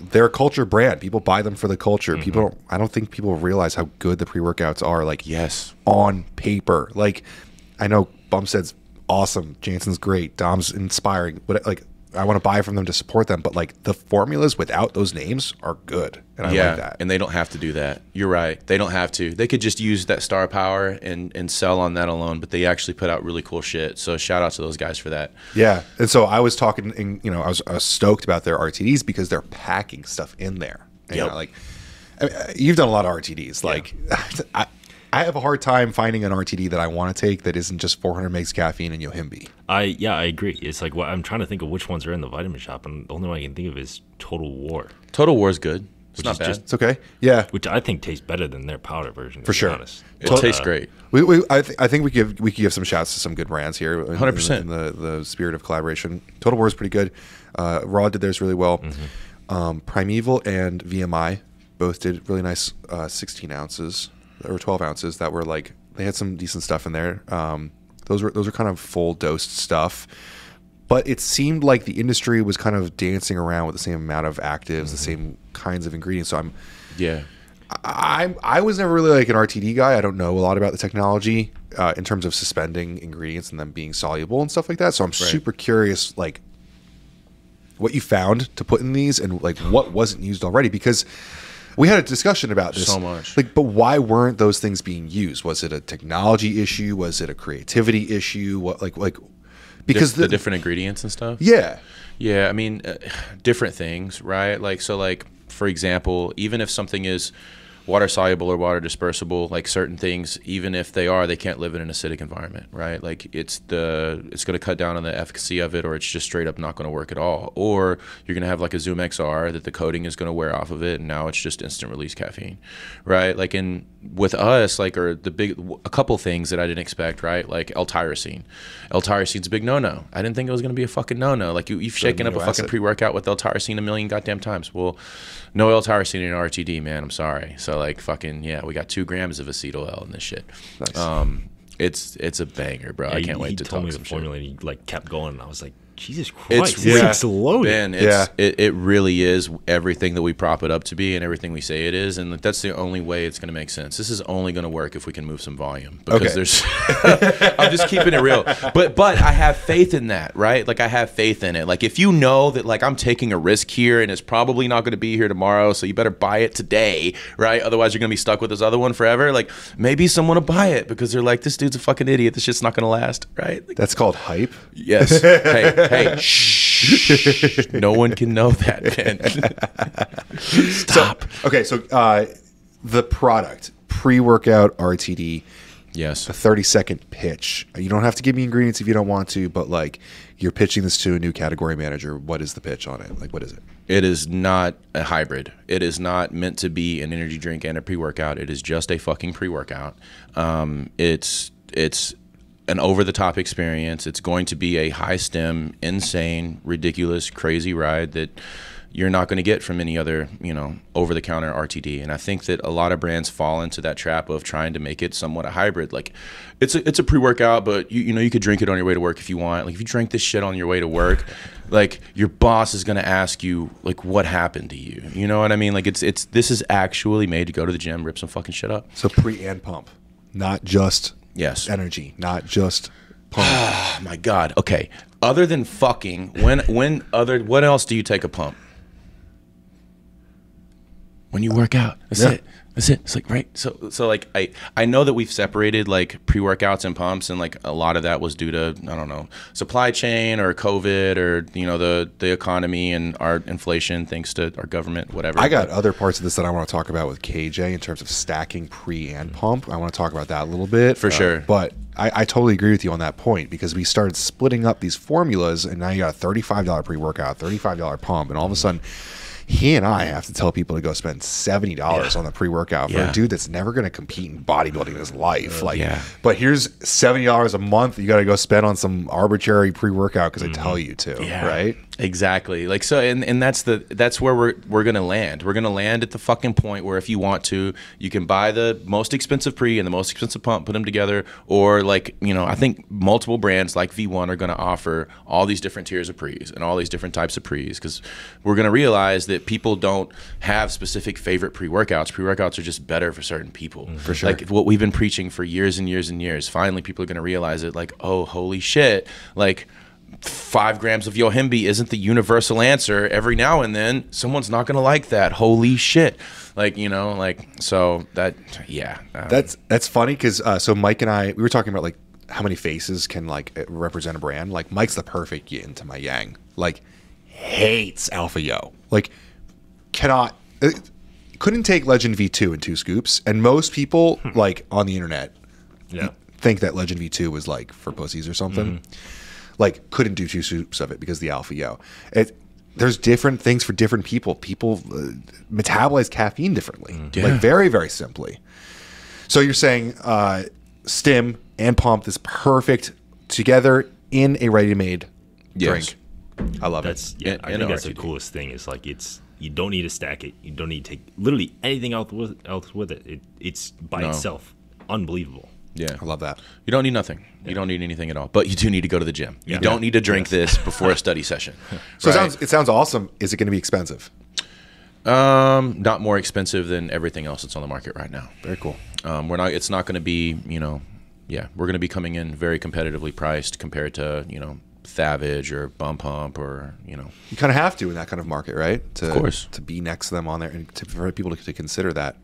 They're a culture brand. People buy them for the culture. Mm-hmm. People, don't, I don't think people realize how good the pre workouts are. Like Yes. on paper. Like I know Bumstead's awesome. Jansen's great. Dom's inspiring. But like I want to buy from them to support them. But like the formulas without those names are good, and I yeah, like that. and they don't have to do that. You're right. They don't have to. They could just use that star power and and sell on that alone. But they actually put out really cool shit. So shout out to those guys for that. Yeah, and so I was talking, and you know, I was, I was stoked about their RTDs because they're packing stuff in there. You know, like I mean, uh, you've done a lot of RTDs. Like I, I have a hard time finding an RTD that I want to take that isn't just 400 megs caffeine and Yohimbe. I yeah, I agree. It's like what I'm trying to think of which ones are in the Vitamin Shoppe, and the only one I can think of is Total War. Total War is good. It's not is bad. just- It's okay. Yeah, which I think tastes better than their powder version. For sure. Honest. it But, tastes uh, great. we, we I, th- I think we give we could give some shouts to some good brands here. 100%. in the the spirit of collaboration. Total War is pretty good. Uh, Raw did theirs really well. Um, Primeval and VMI both did really nice uh, 16 ounces or 12 ounces that were like they had some decent stuff in there. Um, those were those are kind of full dosed stuff. But it seemed like the industry was kind of dancing around with the same amount of actives, the same kinds of ingredients. So I'm Yeah. I I was never really like an RTD guy. I don't know a lot about the technology uh, in terms of suspending ingredients and them being soluble and stuff like that. So I'm super curious, like what you found to put in these and like what wasn't used already because we had a discussion about this So much. Like, but why weren't those things being used? Was it a technology issue? Was it a creativity issue? What like like because Because the, different ingredients and stuff. yeah Yeah, I mean, uh, different things, right? Like, so, like, for example, even if something is water soluble or water dispersible, like certain things, even if they are, they can't live in an acidic environment, right? Like, it's the it's going to cut down on the efficacy of it, or it's just straight up not going to work at all. Or you're going to have like a zümXR that the coating is going to wear off of it, and now it's just instant release caffeine, right? Like, in with us, like, or the big a couple things that I didn't expect, right? Like L-tyrosine. L-tyrosine's a big no-no. I didn't think it was going to be a fucking no-no. Like, you, you've shaken up a amino fucking acid. pre-workout with L-tyrosine a million goddamn times. Well, no L-tyrosine in RTD, man. I'm sorry. So like, fucking yeah, we got two grams of acetyl L in this shit. Nice. Um, it's it's a banger, bro. I can't he wait to told talk me some the shit. formula and he like kept going and I was like, Jesus Christ, It's this yeah, thing's loaded. Ben, it's, Yeah. it, it really is everything that we prop it up to be and everything we say it is, and that's the only way it's going to make sense. This is only going to work if we can move some volume because Okay. there's. I'm just keeping it real, but but I have faith in that, right? Like I have faith in it. Like if you know that like I'm taking a risk here and it's probably not going to be here tomorrow, so you better buy it today, right? Otherwise you're going to be stuck with this other one forever. Like maybe someone will buy it because they're like, this dude's a fucking idiot. This shit's not going to last, right? Like, that's called hype. Yes. hey, hey, shh. No one can know that, man. Stop. Okay, so uh, the product pre-workout RTD. yes. a 30 second pitch. You don't have to give me ingredients if you don't want to, but like you're pitching this to a new category manager. What is the pitch on it? Like, what is it? It is not a hybrid. It is not meant to be an energy drink and a pre-workout. It is just a fucking pre-workout. Um, it's it's an over-the-top experience. It's going to be a high-stim, insane, ridiculous, crazy ride that you're not going to get from any other, you know, over-the-counter RTD. And I think that a lot of brands fall into that trap of trying to make it somewhat a hybrid. Like, it's a it's a pre-workout, but you you know you could drink it on your way to work if you want. Like, if you drink this shit on your way to work, like your boss is going to ask you like what happened to you. You know what I mean? Like, it's it's this is actually made to go to the gym, rip some fucking shit up. So pre and pump, not just Yes. energy, not just pump. Oh my god. Okay. Other than fucking, when when other what else do you take a pump? When you work out. That's Yeah. it. That's it. It's like right. So so like I I know that we've separated like pre workouts and pumps, and like a lot of that was due to I don't know supply chain or COVID or you know the the economy and our inflation thanks to our government whatever. I got other parts of this that I want to talk about with KJ in terms of stacking pre and pump. I want to talk about that a little bit For Uh, sure. But I, I totally agree with you on that point because we started splitting up these formulas, and now you got a thirty-five dollar pre-workout, thirty-five dollar pump, and all of a sudden. He and I have to tell people to go spend seventy dollars on the pre-workout for Yeah. a dude that's never going to compete in bodybuilding in his life. Uh, like, Yeah. but here's seventy dollars a month you got to go spend on some arbitrary pre-workout because I mm-hmm. tell you to, Yeah. right? Exactly. Like so and, and that's the that's where we're we're gonna land. We're gonna land at the fucking point where if you want to, you can buy the most expensive pre and the most expensive pump, put them together, or like, you know, I think multiple brands like V1 are gonna offer all these different tiers of pre's and all these different types of pre's because we're gonna realize that people don't have specific favorite pre-workouts. Pre-workouts are just better for certain people. Mm-hmm. For sure. Like what we've been preaching for years and years and years. Finally people are gonna realize it like, oh holy shit, like five grams of Yohimbe isn't the universal answer. Every now and then, someone's not going to like that. Holy shit. Like, you know, like, so that, yeah. um, That's that's funny because uh, so Mike and I we were talking about like how many faces can like uh, represent a brand. Like Mike's the perfect yin to my yang. Like hates Alpha Yo. Like cannot uh, couldn't take Legend V two in two scoops. And most people like on the internet Yeah. think that Legend V two was like for pussies or something. Like couldn't do two scoops of it because the Alpha Yo. It there's different things for different people. People uh, metabolize caffeine differently, Yeah. like very very simply. So you're saying uh, stim and pump is perfect together in a ready-made Yes. drink. I love That's it. yeah. And- I and think that's the coolest thing. Is like it's you don't need to stack it. You don't need to take literally anything else with else with it. it it's by No. itself unbelievable. Yeah. I love that. You don't need nothing. You don't need anything at all. But you do need to go to the gym. You don't need to drink this before a study session. So it sounds it sounds awesome. Is it going to be expensive? um, not more expensive than everything else that's on the market right now. Very cool. Um, we're not. It's not going to be. You know, yeah, we're going to be coming in very competitively priced compared to you know Thavage or Bum Pump or you know. You kind of have to in that kind of market, right? To, Of course. To be next to them on there and to, for people to, to consider that.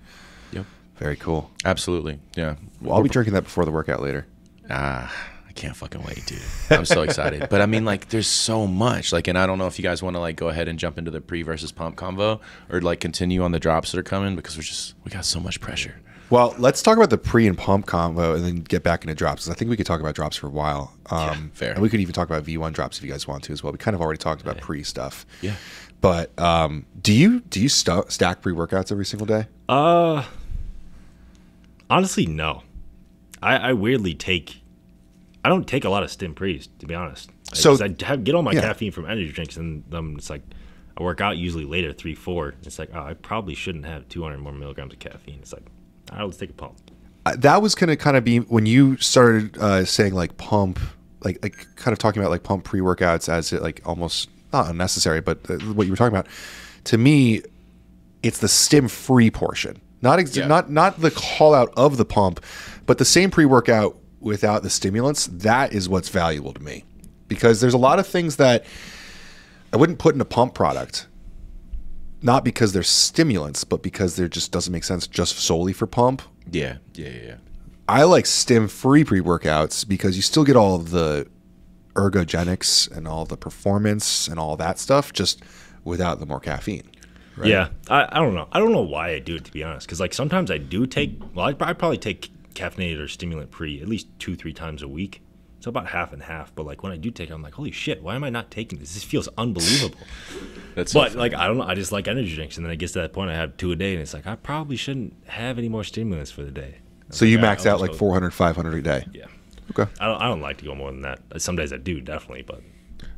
Yep. Very cool. Absolutely. Yeah. Well, I'll be drinking that before the workout later. Ah, I can't fucking wait, dude. I'm so excited. But I mean, like, there's so much. Like, and I don't know if you guys want to like go ahead and jump into the pre versus pump convo or like continue on the drops that are coming because we're just we got so much pressure. Well, let's talk about the pre and pump combo and then get back into drops. 'cause I think we could talk about drops for a while. Um, fair. And we could even talk about V1 drops if you guys want to as well. We kind of already talked about pre stuff. Yeah. But um, do you do you st- stack pre workouts every single day? Uh, honestly, no. I, I weirdly take. I don't take a lot of stim pre's to be honest. Like, So- I have, get all my yeah. caffeine from energy drinks, and um, it's like I work out usually later, three, four. It's like oh, I probably shouldn't have 200 more milligrams of caffeine. It's like, all right, let's take a pump. Uh, that was going to kind of be when you started uh, saying like pump, like like kind of talking about like pump pre workouts as it like almost not unnecessary, but uh, what you were talking about. To me, it's the stim free portion, not ex- Yeah. not not the call out of the pump, but the same pre workout without the stimulants. That is what's valuable to me because there's a lot of things that I wouldn't put in a pump product. Not because they're stimulants, but because there just doesn't make sense just solely for pump Yeah. Yeah. Yeah. yeah. I like stim free pre workouts because you still get all of the ergogenics and all the performance and all that stuff just without the more caffeine. Yeah, I, I don't know. I don't know why I do it to be honest. Because like sometimes I do take. Well, I, I probably take caffeinated or stimulant pre at least two, three times a week. So about half and half. But like when I do take it, I'm like, holy shit, why am I not taking this? This feels unbelievable. That's so but funny. like I don't know. I just like energy drinks, and then it gets to that point I have two a day, and it's like I probably shouldn't have any more stimulants for the day. So you max out like go- 400, 500 a day. Yeah, Okay. I don't. I don't like to go more than that. Some days I do definitely, but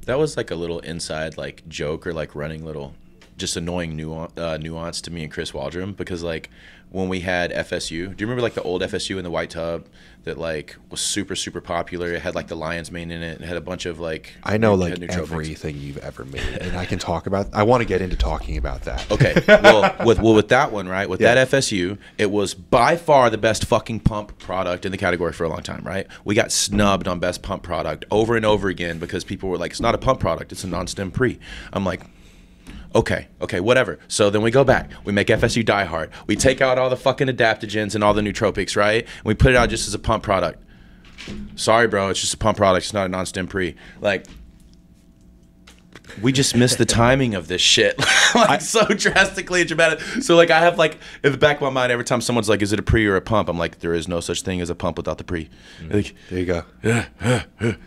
That was like a little inside like joke or like running little just annoying nuance, uh, nuance to me and Chris Waldron because like when we had FSU, do you remember like the old FSU in the white tub that like was super super popular? It had like the lion's mane in it. It had a bunch of like I know like everything you've ever made, and I can talk about. I want to get into talking about that. Okay, well with well with that one right with Yeah. that FSU, it was by far the best fucking pump product in the category for a long time. Right? We got snubbed on best pump product over and over again because people were like, "It's not a pump product; it's a non-stim pre." I'm like. Okay, okay, whatever. So then we go back. We make FSU Die Hard. We take out all the fucking adaptogens and all the nootropics, right? And we put it out just as a pump product. Sorry, bro, it's just a pump product. It's not a non-stim pre. Like, we just missed the timing of this shit like so drastically dramatic. So like I have like in the back of my mind every time someone's like, "Is it a pre or a pump?" I'm like, "There is no such thing as a pump without the pre." Mm. Like, There you go. yeah.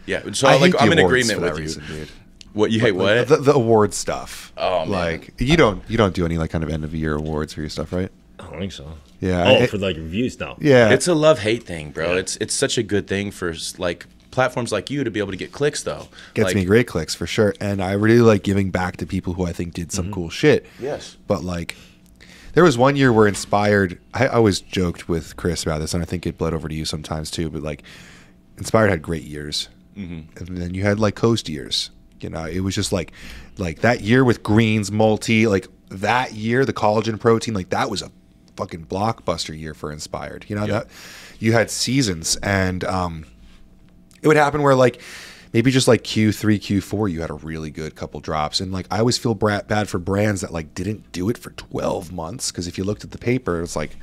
Yeah. So I like i'm in agreement with you. dude. What you hate? What? The, the award stuff. Oh, man. like you don't you don't do any like kind of end of year awards for your stuff, right? I don't think so. Yeah, Oh, I- for like reviews now. Yeah, It's a love hate thing, bro. It's it's such a good thing for like platforms like you to be able to get clicks though. gets like, me great clicks for sure and i really like giving back to people who i think did some mm-hmm. cool shit Yes. but like there was one year where inspired I, I always joked with chris about this and i think it bled over to you sometimes too but like inspired had great years mm-hmm. and then you had like coast years you know it was just like like that year with greens multi like that year the collagen protein like that was a fucking blockbuster year for inspired you know that you had seasons and um it would happen where like maybe just like Q3, Q4, you had a really good couple drops. And like I always feel bad for brands that like didn't do it for 12 months. Cause if you looked at the paper, it's like,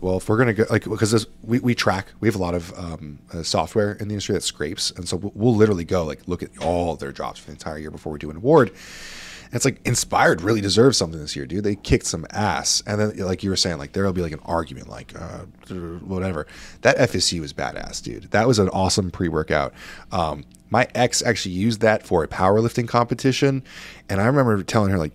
well, if we're going to go, like, because we, we track, we have a lot of um, uh, software in the industry that scrapes. And so we'll, we'll literally go like look at all their drops for the entire year before we do an award. And it's like Inspired really deserves something this year, dude. They kicked some ass, and then like you were saying, like there'll be like an argument, like uh, whatever. That FSU was badass, dude. That was an awesome pre workout. Um, my ex actually used that for a powerlifting competition, and I remember telling her like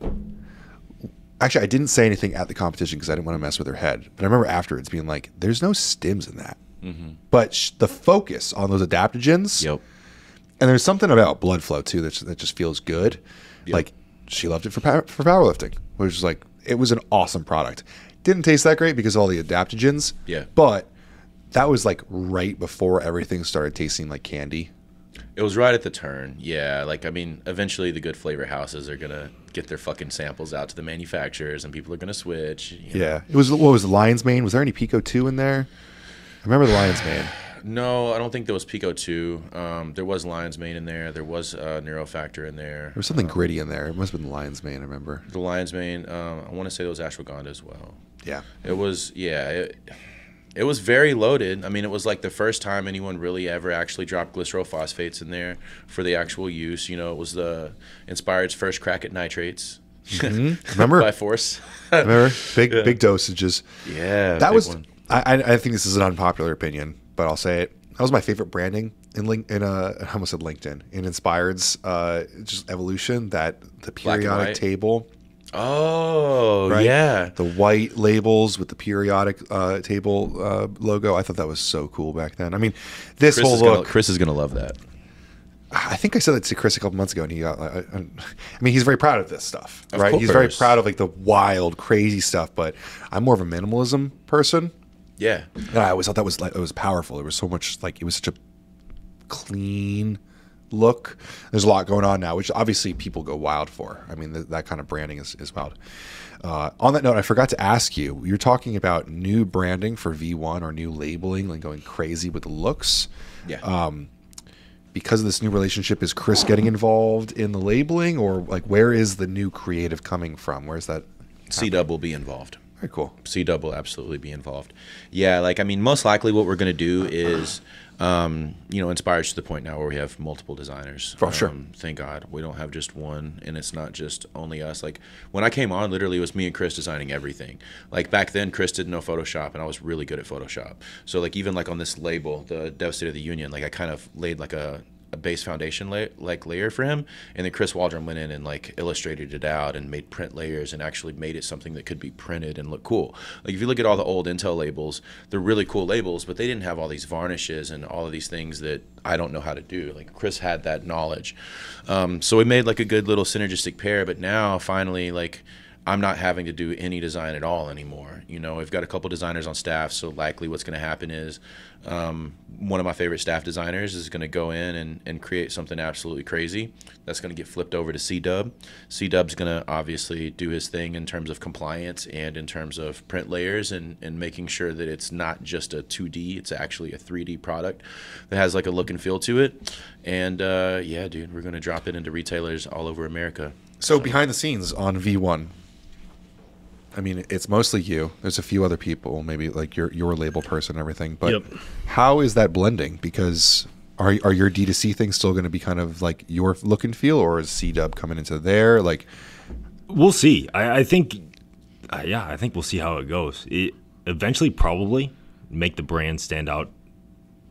actually I didn't say anything at the competition because I didn't want to mess with her head. But I remember afterwards being like, "There's no stims in that." Mm-hmm. But sh- the focus on those adaptogens, Yep. and there's something about blood flow too that that just feels good. Like she loved it for power, for powerlifting, which is like it was an awesome product. Didn't taste that great because of all the adaptogens. Yeah. but that was like right before everything started tasting like candy. It was right at the turn. Yeah, like I mean, eventually the good flavor houses are gonna get their fucking samples out to the manufacturers, and people are gonna switch. you know. Yeah, it was what was the lion's mane? Was there any PeakO2 in there? I remember the lion's mane. No, I don't think there was PeakO2. Um, there was Lion's Mane in there. There was uh, Neurofactor in there. There was something gritty in there. It must have been the lion's mane. I remember. The Lion's Mane. Um, I want to say there was ashwagandha as well. Yeah. It was yeah. It, it was very loaded. I mean, it was like the first time anyone really ever actually dropped glycerophosphates in there for the actual use. You know, it was the Inspired's first crack at nitrates. Remember? by force. Remember? Big big dosages. yeah, That was. one. I, I I think this is an unpopular opinion, but I'll say it. That was my favorite branding in link in uh I almost said LinkedIn in Inspired's uh just evolution that the periodic table Oh right yeah. the white labels with the periodic uh, table uh, logo I thought that was so cool back then I mean this Chris whole is, gonna, Chris is gonna love that. I think I said that to Chris a couple months ago, and he got. I, I mean, he's very proud of this stuff, Of right? He's very proud of like the wild, crazy stuff. But I'm more of a minimalism person, Yeah. and I always thought that was like it was powerful. It was so much like it was such a clean look. There's a lot going on now, which obviously people go wild for. I mean, th- that kind of branding is, is wild. Uh, on that note, I forgot to ask you. You're talking about new branding for V1 or new labeling, like going crazy with the looks Yeah. Um, because of this new relationship is chris getting involved in the labeling or like where is the new creative coming from where's that C Dub will be involved. Very cool C Dub will absolutely be involved. Yeah, like I mean, most likely what we're gonna do is, um, you know, inspired to the point now where we have multiple designers. For sure. Um, thank God we don't have just one, and it's not just only us. Like when I came on, literally it was me and Chris designing everything. Like back then, Chris didn't know Photoshop, and I was really good at Photoshop. So like even like on this label, the Dev State of the Union, like I kind of laid like a a base foundation la- like layer for him. And then chris waldron went in and like illustrated it out and made print layers and actually made it something that could be printed and look cool. Like if you look at all the old intel labels they're really cool labels but they didn't have all these varnishes and all of these things that i don't know how to do. Like chris had that knowledge. Um, so we made like a good little synergistic pair but now finally like I'm not having to do any design at all anymore. You know, we've got a couple designers on staff, so likely what's going to happen is um, one of my favorite staff designers is going to go in and, and create something absolutely crazy. That's going to get flipped over to C Dub. C Dub's going to obviously do his thing in terms of compliance and in terms of print layers and, and making sure that it's not just a 2D, it's actually a 3D product that has like a look and feel to it. And uh, yeah, dude, we're going to drop it into retailers all over America. so behind the scenes on v1 i mean it's mostly you there's a few other people maybe like your your label person and everything but Yep. how is that blending because are, are your d2c things still going to be kind of like your look and feel or is c-dub coming into there like We'll see. I, I think, uh, yeah, I think we'll see how it goes. It eventually probably make the brand stand out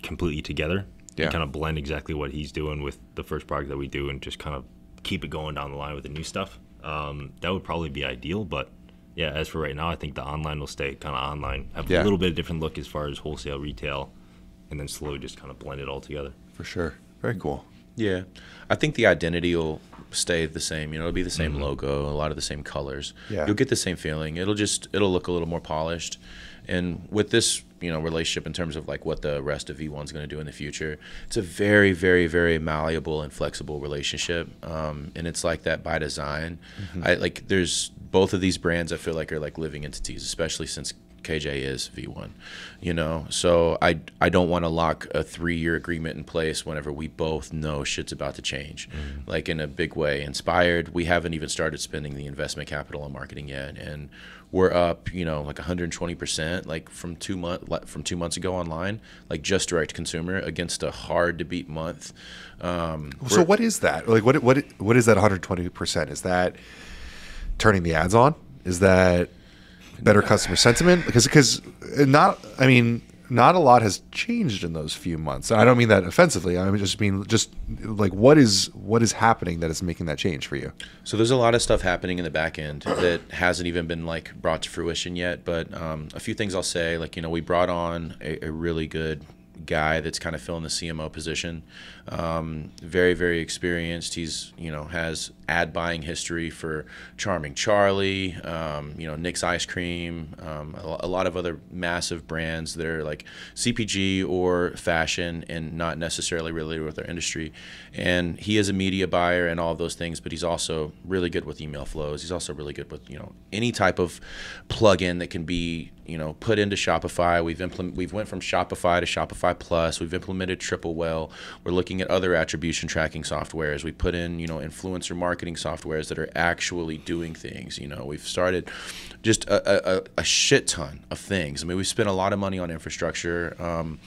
completely together. Yeah. And kind of blend exactly what he's doing with the first product that we do, and just kind of keep it going down the line with the new stuff. Um, that would probably be ideal, but yeah, as for right now, I think the online will stay kind of online, have Yeah. a little bit of different look as far as wholesale, retail, and then slowly just kind of blend it all together. for sure very cool Yeah, I think the identity will stay the same. You know, it'll be the same logo, a lot of the same colors. Yeah. you'll get the same feeling. It'll just it'll look a little more polished. And with this, you know, relationship in terms of like what the rest of V1's going to do in the future, it's a very, very, very malleable and flexible relationship. Um, and it's like that by design. I like there's both of these brands. I feel like are like living entities, especially since KJ is V1, you know. So I I don't want to lock a three year agreement in place whenever we both know shit's about to change, like in a big way. Inspired, we haven't even started spending the investment capital on marketing yet, and we're up, you know, like 120 percent, like from two month from two months ago online, like just direct consumer against a hard to beat month. Um, So what is that? Like what what what is that 120%? Is that turning the ads on? Is that better customer sentiment? Because because not I mean not a lot has changed in those few months. I don't mean that offensively. I just mean just like what is what is happening that is making that change for you? So there's a lot of stuff happening in the back end that hasn't even been like brought to fruition yet. But um, a few things I'll say, like you know, we brought on a, a really good guy that's kind of filling the CMO position. Um, very very experienced. He's you know has ad buying history for Charming Charlie, um, you know Nick's Ice Cream, um, a, lot of other massive brands that are like CPG or fashion and not necessarily related with our industry. And he is a media buyer and all of those things, but he's also really good with email flows. He's also really good with you know any type of plugin that can be you know put into Shopify. We've implement we've went from Shopify to Shopify Plus. We've implemented Triple Whale. We're looking at other attribution tracking softwares. We put in you know influencer marketing softwares that are actually doing things. You know we've started just a, a, a shit ton of things. I mean we spent a lot of money on infrastructure. Um,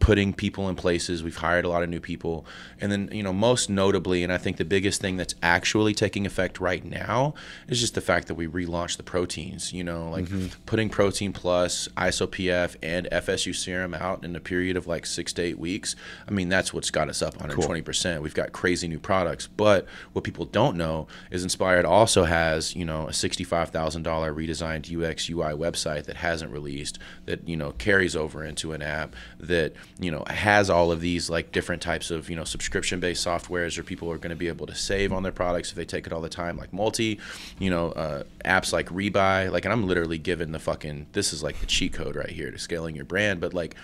putting people in places. We've hired a lot of new people. And then, you know, most notably, and I think the biggest thing that's actually taking effect right now is just the fact that we relaunched the proteins, you know, like mm-hmm. putting Protein Plus, ISOPF, and FSU serum out in a period of like six to eight weeks. I mean, that's what's got us up 120%. We've got crazy new products. But what people don't know is Inspired also has, you know, a $65,000 redesigned UX UI website that hasn't released that, you know, carries over into an app that you know has all of these like different types of you know subscription based softwares or people are going to be able to save on their products if they take it all the time like multi you know uh, apps like rebuy like and i'm literally given the fucking this is like the cheat code right here to scaling your brand but like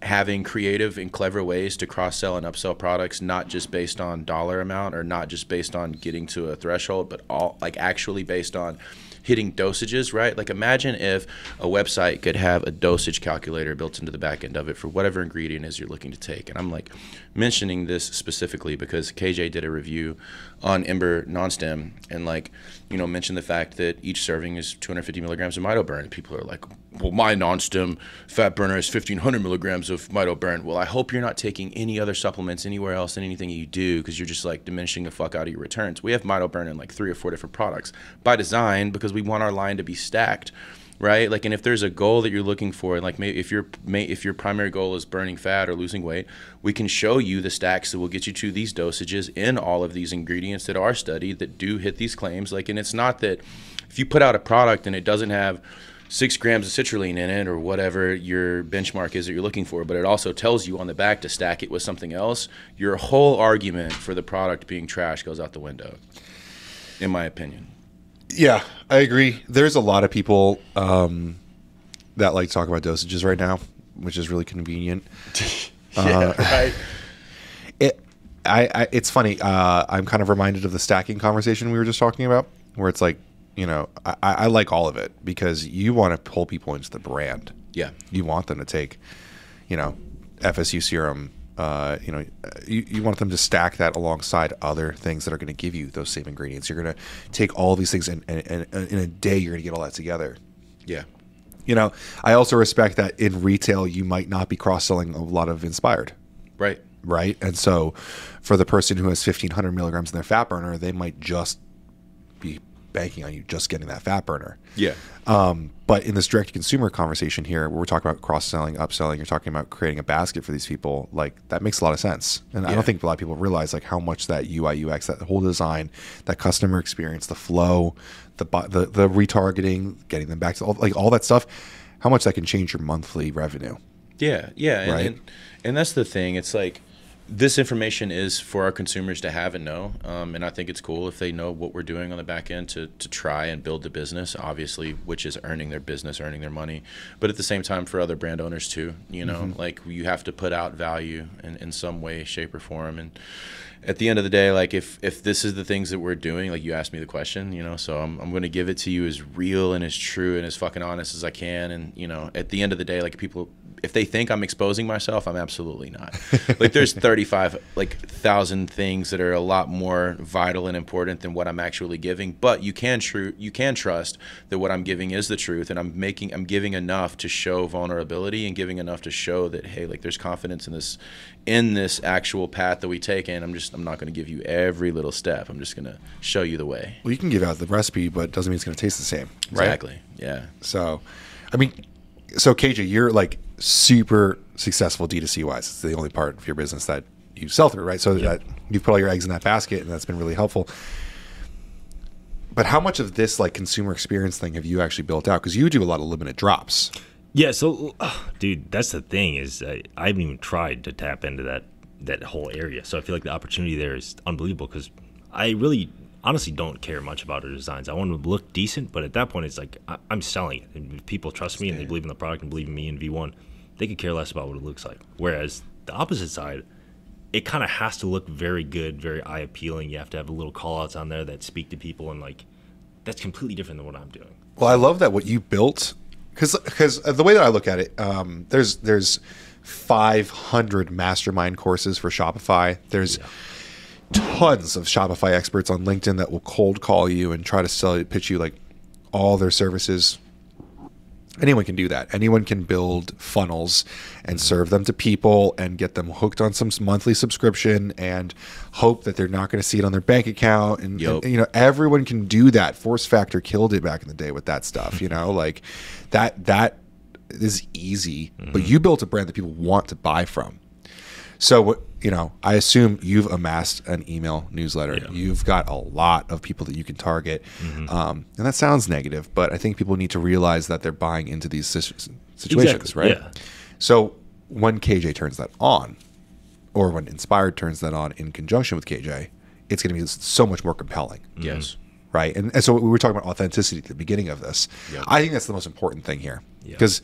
having creative and clever ways to cross sell and upsell products not just based on dollar amount or not just based on getting to a threshold but all like actually based on hitting dosages, right? Like imagine if a website could have a dosage calculator built into the back end of it for whatever ingredient is you're looking to take. And I'm like mentioning this specifically because KJ did a review on Ember non-stim and like, you know, mentioned the fact that each serving is 250 milligrams of mitoburn. People are like, well, my non-stim fat burner is 1500 milligrams of mitoburn. Well, I hope you're not taking any other supplements anywhere else in anything you do because you're just like diminishing the fuck out of your returns. We have mitoburn in like three or four different products by design because we want our line to be stacked right like and if there's a goal that you're looking for like maybe if your if your primary goal is burning fat or losing weight we can show you the stacks that will get you to these dosages in all of these ingredients that are studied that do hit these claims like and it's not that if you put out a product and it doesn't have six grams of citrulline in it or whatever your benchmark is that you're looking for but it also tells you on the back to stack it with something else your whole argument for the product being trash goes out the window in my opinion Yeah, I agree. There's a lot of people um, that like to talk about dosages right now, which is really convenient. yeah right It, I, I it's funny. Uh, I'm kind of reminded of the stacking conversation we were just talking about, where it's like, you know, I, I like all of it because you want to pull people into the brand. yeah You want them to take, you know, FSU serum. Uh, you know, you, you want them to stack that alongside other things that are going to give you those same ingredients. You're going to take all these things and, and, and in a day you're going to get all that together. yeah You know, I also respect that in retail you might not be cross selling a lot of inspired, right right? And so, for the person who has 1500 milligrams in their fat burner, they might just be banking on you just getting that fat burner. yeah Um, but in this direct consumer conversation here, where we're talking about cross selling, upselling, you're talking about creating a basket for these people, like that makes a lot of sense. And I don't think a lot of people realize like how much that UI UX, that whole design, that customer experience, the flow, the the the retargeting, getting them back to all, like all that stuff, how much that can change your monthly revenue. Yeah, yeah, and, Right. and and that's the thing. It's like this information is for our consumers to have and know. Um, and I think it's cool if they know what we're doing on the back end to, to try and build the business, obviously, which is earning their business, earning their money. But at the same time, for other brand owners too, you know, mm-hmm. like you have to put out value in, in some way, shape, or form. And at the end of the day, like if, if this is the things that we're doing, like you asked me the question, you know, so I'm, I'm going to give it to you as real and as true and as fucking honest as I can. And, you know, at the end of the day, like people, if they think I'm exposing myself, I'm absolutely not. like there's 35 like thousand things that are a lot more vital and important than what I'm actually giving. But you can true you can trust that what I'm giving is the truth, and I'm making I'm giving enough to show vulnerability and giving enough to show that hey, like there's confidence in this in this actual path that we take. And I'm just I'm not going to give you every little step. I'm just going to show you the way. Well, you can give out the recipe, but it doesn't mean it's going to taste the same, right? Exactly. Yeah. So, I mean, so KJ, you're like super successful D2C wise. It's the only part of your business that you sell through, right? So that you've put all your eggs in that basket, and that's been really helpful. But how much of this like consumer experience thing have you actually built out? Because you do a lot of limited drops. Yeah. So, uh, dude, that's the thing is I, I haven't even tried to tap into that that whole area. So I feel like the opportunity there is unbelievable because I really honestly don't care much about our designs. I want them to look decent, but at that point, it's like I, am selling it. And if people trust me and they believe in the product and believe in me and V1, they could care less about what it looks like. Whereas the opposite side, it kind of has to look very good, very eye appealing. You have to have a little call outs on there that speak to people, and like that's completely different than what I'm doing. Well, I love that what you built because because the way that I look at it, um, there's there's 500 mastermind courses for Shopify. There's yeah tons of Shopify experts on LinkedIn that will cold call you and try to sell you, pitch you like all their services. Anyone can do that. Anyone can build funnels and serve them to people and get them hooked on some monthly subscription and hope that they're not going to see it on their bank account. And, yep. and, you know, everyone can do that. Force Factor killed it back in the day with that stuff. You know, like that that is easy. Mm-hmm. But you built a brand that people want to buy from. So you know, I assume you've amassed an email newsletter. Yeah. You've got a lot of people that you can target, mm-hmm. um, and that sounds negative, but I think people need to realize that they're buying into these situations, exactly. right? Yeah. So when KJ turns that on, or when Inspired turns that on in conjunction with KJ, it's going to be so much more compelling. Mm-hmm. Yes. Right. And, and, so we were talking about authenticity at the beginning of this. Yep. I think that's the most important thing here because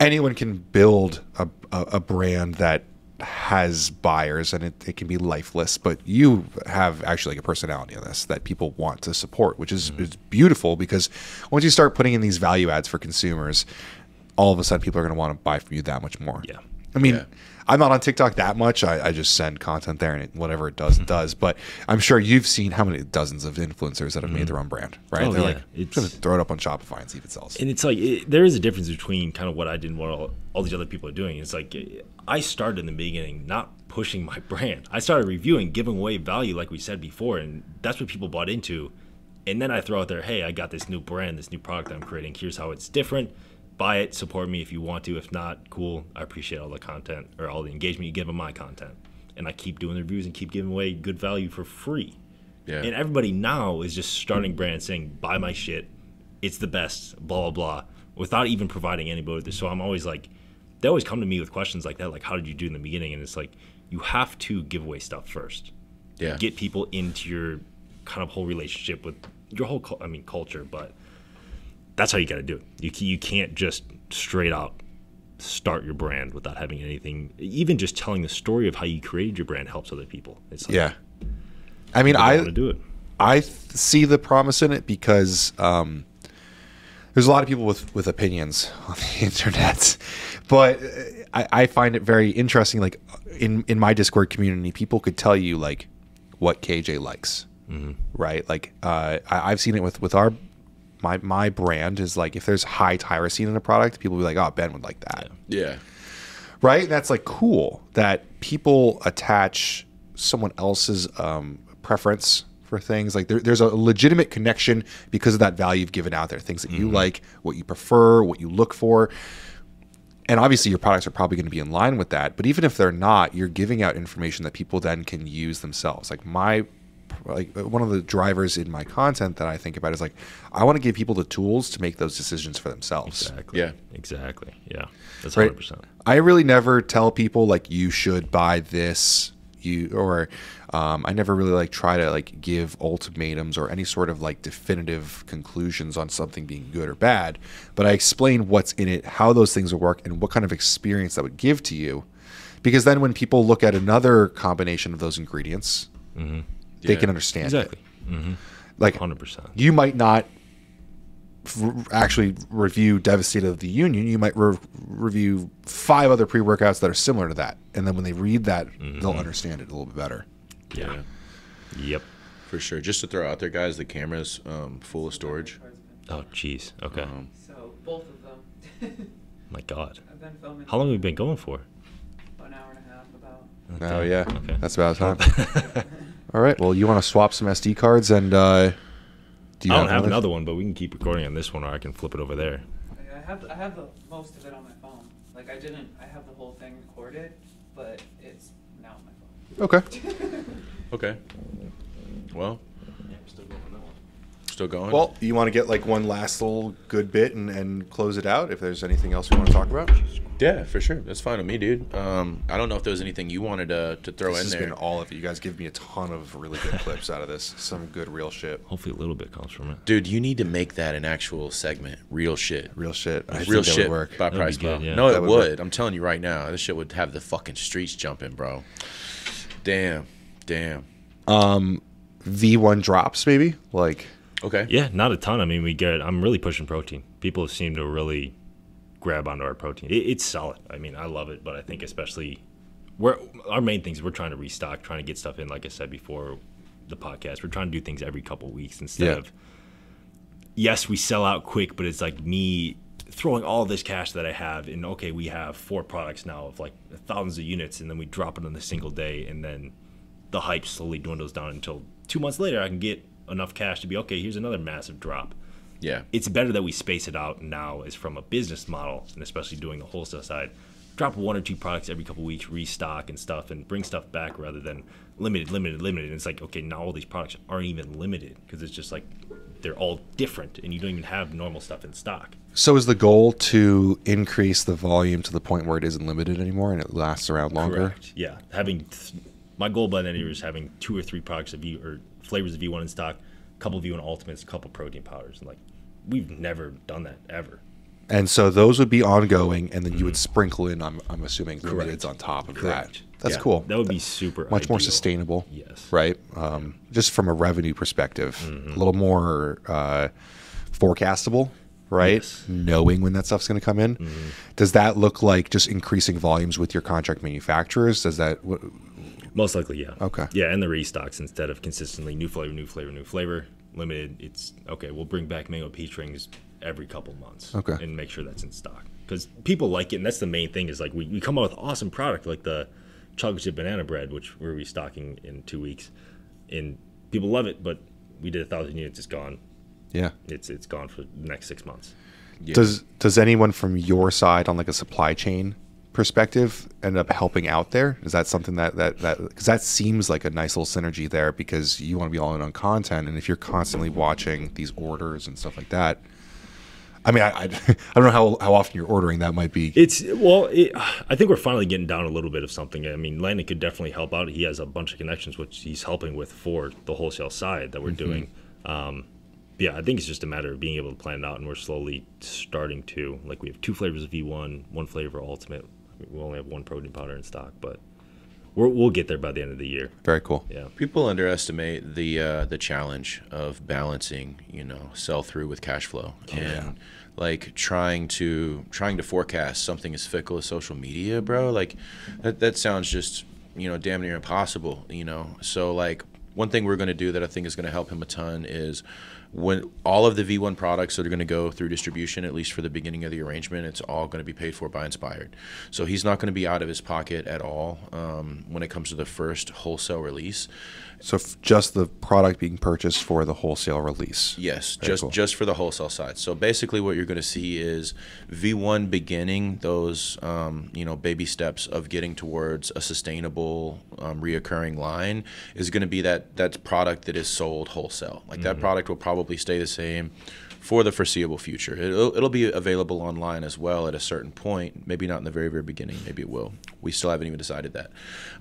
anyone can build a, a, a brand that has buyers and it, it can be lifeless, but you have actually like a personality on this that people want to support, which is, mm-hmm. is beautiful because once you start putting in these value adds for consumers, all of a sudden people are going to want to buy from you that much more. Yeah. I mean, yeah. I'm not on TikTok that much. I, I just send content there, and it, whatever it does, it does. But I'm sure you've seen how many dozens of influencers that have mm-hmm. made their own brand, right? Oh, They're yeah. like, it's, just throw it up on Shopify and see if it sells. And it's like it, there is a difference between kind of what I did and what all, all these other people are doing. It's like I started in the beginning not pushing my brand. I started reviewing, giving away value, like we said before, and that's what people bought into. And then I throw out there, hey, I got this new brand, this new product I'm creating. Here's how it's different buy it, support me if you want to. If not, cool. I appreciate all the content or all the engagement you give on my content. And I keep doing the reviews and keep giving away good value for free. Yeah. And everybody now is just starting brands saying, buy my shit. It's the best, blah, blah, blah, without even providing anybody. With this. So I'm always like, they always come to me with questions like that, like, how did you do in the beginning? And it's like, you have to give away stuff first. Yeah. Get people into your kind of whole relationship with your whole, I mean, culture, but that's how you got to do it. You you can't just straight out start your brand without having anything. Even just telling the story of how you created your brand helps other people. It's like, yeah. I mean, I do it. I see the promise in it because um, there's a lot of people with with opinions on the internet, but I, I find it very interesting. Like in in my Discord community, people could tell you like what KJ likes, mm-hmm. right? Like uh, I, I've seen it with with our my my brand is like if there's high tyrosine in a product, people will be like, oh, Ben would like that. Yeah. Right? That's like cool that people attach someone else's um, preference for things. Like there, there's a legitimate connection because of that value you've given out there, things that you mm-hmm. like, what you prefer, what you look for. And obviously, your products are probably going to be in line with that. But even if they're not, you're giving out information that people then can use themselves. Like my like one of the drivers in my content that I think about is like I want to give people the tools to make those decisions for themselves. Exactly. Yeah. Exactly. Yeah. That's Right. hundred percent. I really never tell people like you should buy this you or um, I never really like try to like give ultimatums or any sort of like definitive conclusions on something being good or bad, but I explain what's in it, how those things will work, and what kind of experience that would give to you. Because then when people look at another combination of those ingredients, they Yeah. can understand Exactly. it. Like Hundred percent. you might not r- actually review Devastated of the Union. You might re- review five other pre workouts that are similar to that. And then when they read that, they'll understand it a little bit better. Yeah. Yep. for sure. Just to throw out there, guys, the camera's um, full of storage. Oh, jeez. Okay. Um, So both of them. My God. I've been filming How long have we been going for? About an hour and a half about. Oh, yeah. Okay. That's about time. All right. Well, you want to swap some SD cards and uh, do you I don't have another? another one, but we can keep recording on this one, or I can flip it over there. I have I have the most of it on my phone. Like I didn't I have the whole thing recorded, but it's now on my phone. Okay. okay. Well, still going. Well, you want to get like one last little good bit and, and close it out if there's anything else we want to talk about? yeah, for sure. That's fine with me, dude. Um, I don't know if there was anything you wanted to, to throw This in has there. been all of it. You guys give me a ton of really good clips out of this. Some good real shit. Hopefully, a little bit comes from it. Dude, you need to make that an actual segment. Real shit. Real shit. I real think shit. That would work by That'd Price good, yeah. No, that it would. would. I'm telling you right now, this shit would have the fucking streets jumping, bro. Damn. Damn. Um, V1 drops, maybe? Like, Okay. Yeah, not a ton. I mean, we get. I'm really pushing protein. People seem to really grab onto our protein. It, it's solid. I mean, I love it, but I think especially we're our main things. We're trying to restock, trying to get stuff in. Like I said before, the podcast. We're trying to do things every couple weeks instead Yeah. of. Yes, we sell out quick, but it's like me throwing all this cash that I have and okay, we have four products now of like thousands of units, and then we drop it on a single day, and then the hype slowly dwindles down until two months later I can get enough cash to be okay. Here's another massive drop. Yeah. It's better that we space it out now, as from a business model, and especially doing the wholesale side. Drop one or two products every couple weeks, restock and stuff, and bring stuff back rather than limited, limited, limited. And it's like okay, now all these products aren't even limited because it's just like they're all different, and you don't even have normal stuff in stock. so is the goal to increase the volume to the point where it isn't limited anymore and it lasts around longer? Correct. Yeah, having th- my goal by the end of the year is having two or three products of V or flavors of V1 in stock, a couple of V1 Ultimates, a couple protein powders, and like we've never done that ever. And so those would be ongoing, and then you would sprinkle in, I'm, I'm assuming, limiteds on top of Mm-hmm. Correct. that. That's Yeah, cool. That would be super. Much more sustainable. Yes. Right? Um, just from a revenue perspective, Mm-hmm. a little more uh, forecastable, right? Yes. Mm-hmm. Knowing when that stuff's going to come in. Does that look like just increasing volumes with your contract manufacturers? Does that. Most likely, yeah. Okay. Yeah, and the restocks instead of consistently new flavor, new flavor, new flavor, limited. It's okay. We'll bring back mango peach rings every couple months. Okay. And make sure that's in stock because people like it, and that's the main thing. Is like we, we come out with awesome product like the chocolate chip banana bread, which we're restocking in two weeks, and people love it. But we did a thousand units. It's gone. Yeah. It's it's gone for the next six months. Yeah. Does does anyone from your side on like a supply chain perspective end up helping out there? Is that something that that that because that seems like a nice little synergy there because you want to be all in on content, and if you're constantly watching these orders and stuff like that, I mean, I I, I don't know how how often you're ordering. That might be It's well, it, I think we're finally getting down a little bit of something. I mean, Landon could definitely help out. He has a bunch of connections, which he's helping with for the wholesale side that we're doing. Um, yeah, I think it's just a matter of being able to plan it out, and we're slowly starting to. Like, we have two flavors of V1, one flavor Ultimate. We only have one protein powder in stock, but we're, we'll get there by the end of the year. very cool. Yeah. People underestimate the uh, the challenge of balancing, you know, sell through with cash flow, and like trying to trying to forecast something as fickle as social media, bro. Like that that sounds just you know damn near impossible, you know. So like one thing we're going to do that I think is going to help him a ton is when all of the V1 products that are going to go through distribution, at least for the beginning of the arrangement, it's all going to be paid for by Inspired. So he's not going to be out of his pocket at all um, when it comes to the first wholesale release. So f- just the product being purchased for the wholesale release. Yes, Very just cool. just for the wholesale side. So basically, what you're going to see is V1 beginning those um, you know baby steps of getting towards a sustainable, um, reoccurring line is going to be that that product that is sold wholesale. Like that product will probably stay the same for the foreseeable future. It'll, it'll be available online as well at a certain point. Maybe not in the very very beginning. Maybe it will. We still haven't even decided that.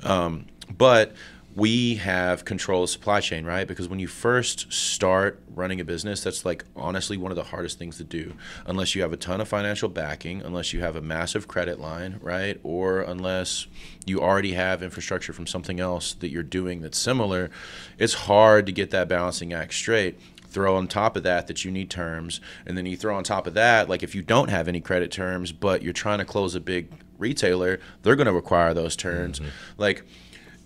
Um, but we have control of supply chain, right? Because when you first start running a business, that's like honestly one of the hardest things to do. Unless you have a ton of financial backing, unless you have a massive credit line, right? Or unless you already have infrastructure from something else that you're doing that's similar, it's hard to get that balancing act straight throw on top of that that you need terms and then you throw on top of that like if you don't have any credit terms but you're trying to close a big retailer they're going to require those terms mm-hmm. like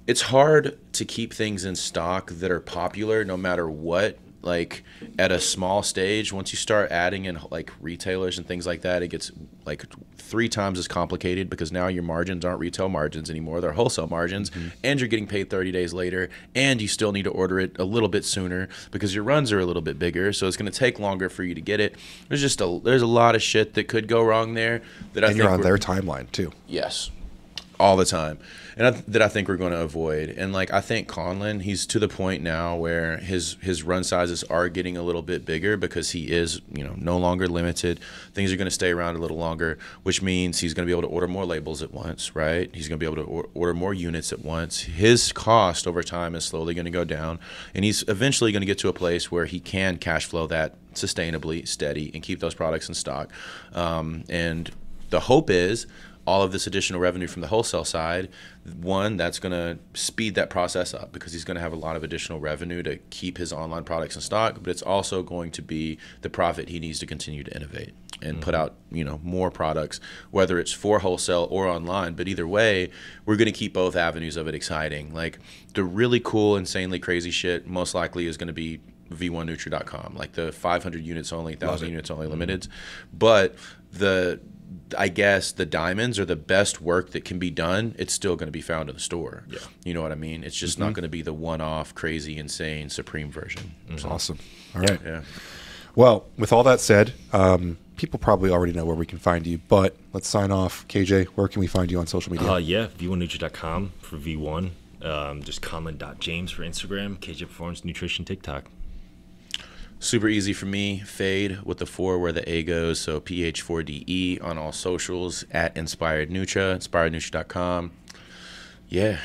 it's hard to keep things in stock that are popular no matter what like at a small stage once you start adding in like retailers and things like that it gets like three times as complicated because now your margins aren't retail margins anymore they're wholesale margins mm-hmm. and you're getting paid 30 days later and you still need to order it a little bit sooner because your runs are a little bit bigger so it's going to take longer for you to get it. There's just a there's a lot of shit that could go wrong there that I And think you're on their timeline too. Yes, all the time, and I, that I think we're going to avoid. And like I think Konlan, he's to the point now where his his run sizes are getting a little bit bigger because he is you know no longer limited. Things are going to stay around a little longer, which means he's going to be able to order more labels at once, right? He's going to be able to or- order more units at once. His cost over time is slowly going to go down, and he's eventually going to get to a place where he can cash flow that sustainably, steady, and keep those products in stock. Um, and the hope is all of this additional revenue from the wholesale side one that's going to speed that process up because he's going to have a lot of additional revenue to keep his online products in stock but it's also going to be the profit he needs to continue to innovate and put mm-hmm. out you know more products whether it's for wholesale or online. But either way we're going to keep both avenues of it exciting. Like the really cool insanely crazy shit most likely is going to be v1nutra.com like the 500 units only 1000 units only mm-hmm. limited but the I guess the diamonds are the best work that can be done. It's still going to be found in the store. Yeah. You know what I mean? It's just not going to be the one-off, crazy, insane, supreme version. So, Awesome. All right. yeah. Well, with all that said, um, people probably already know where we can find you, but let's sign off. KJ, where can we find you on social media? Uh, yeah, v1nutra.com for V1. Um, just Konlan.james for Instagram, KJ Performance Nutrition TikTok. Super easy for me. Fade with the four where the A goes. So PH4DE on all socials at Inspired Nutra, inspirednutra.com. Yeah.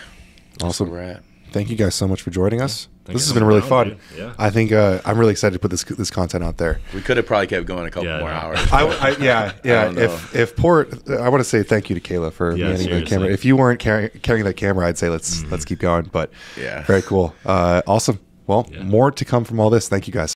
That's Awesome. where we're at. Thank you guys so much for joining us. Thank this has been really fun. Yeah. I think uh, I'm really excited to put this this content out there. We could have probably kept going a couple Yeah, more no. hours. I, I yeah yeah. don't if if poor, I want to say thank you to Kayla for Yeah, manning the camera. If you weren't carrying carrying that camera, I'd say let's let's keep going. But Yeah. very cool. Uh, awesome. Well, Yeah. more to come from all this. Thank you guys.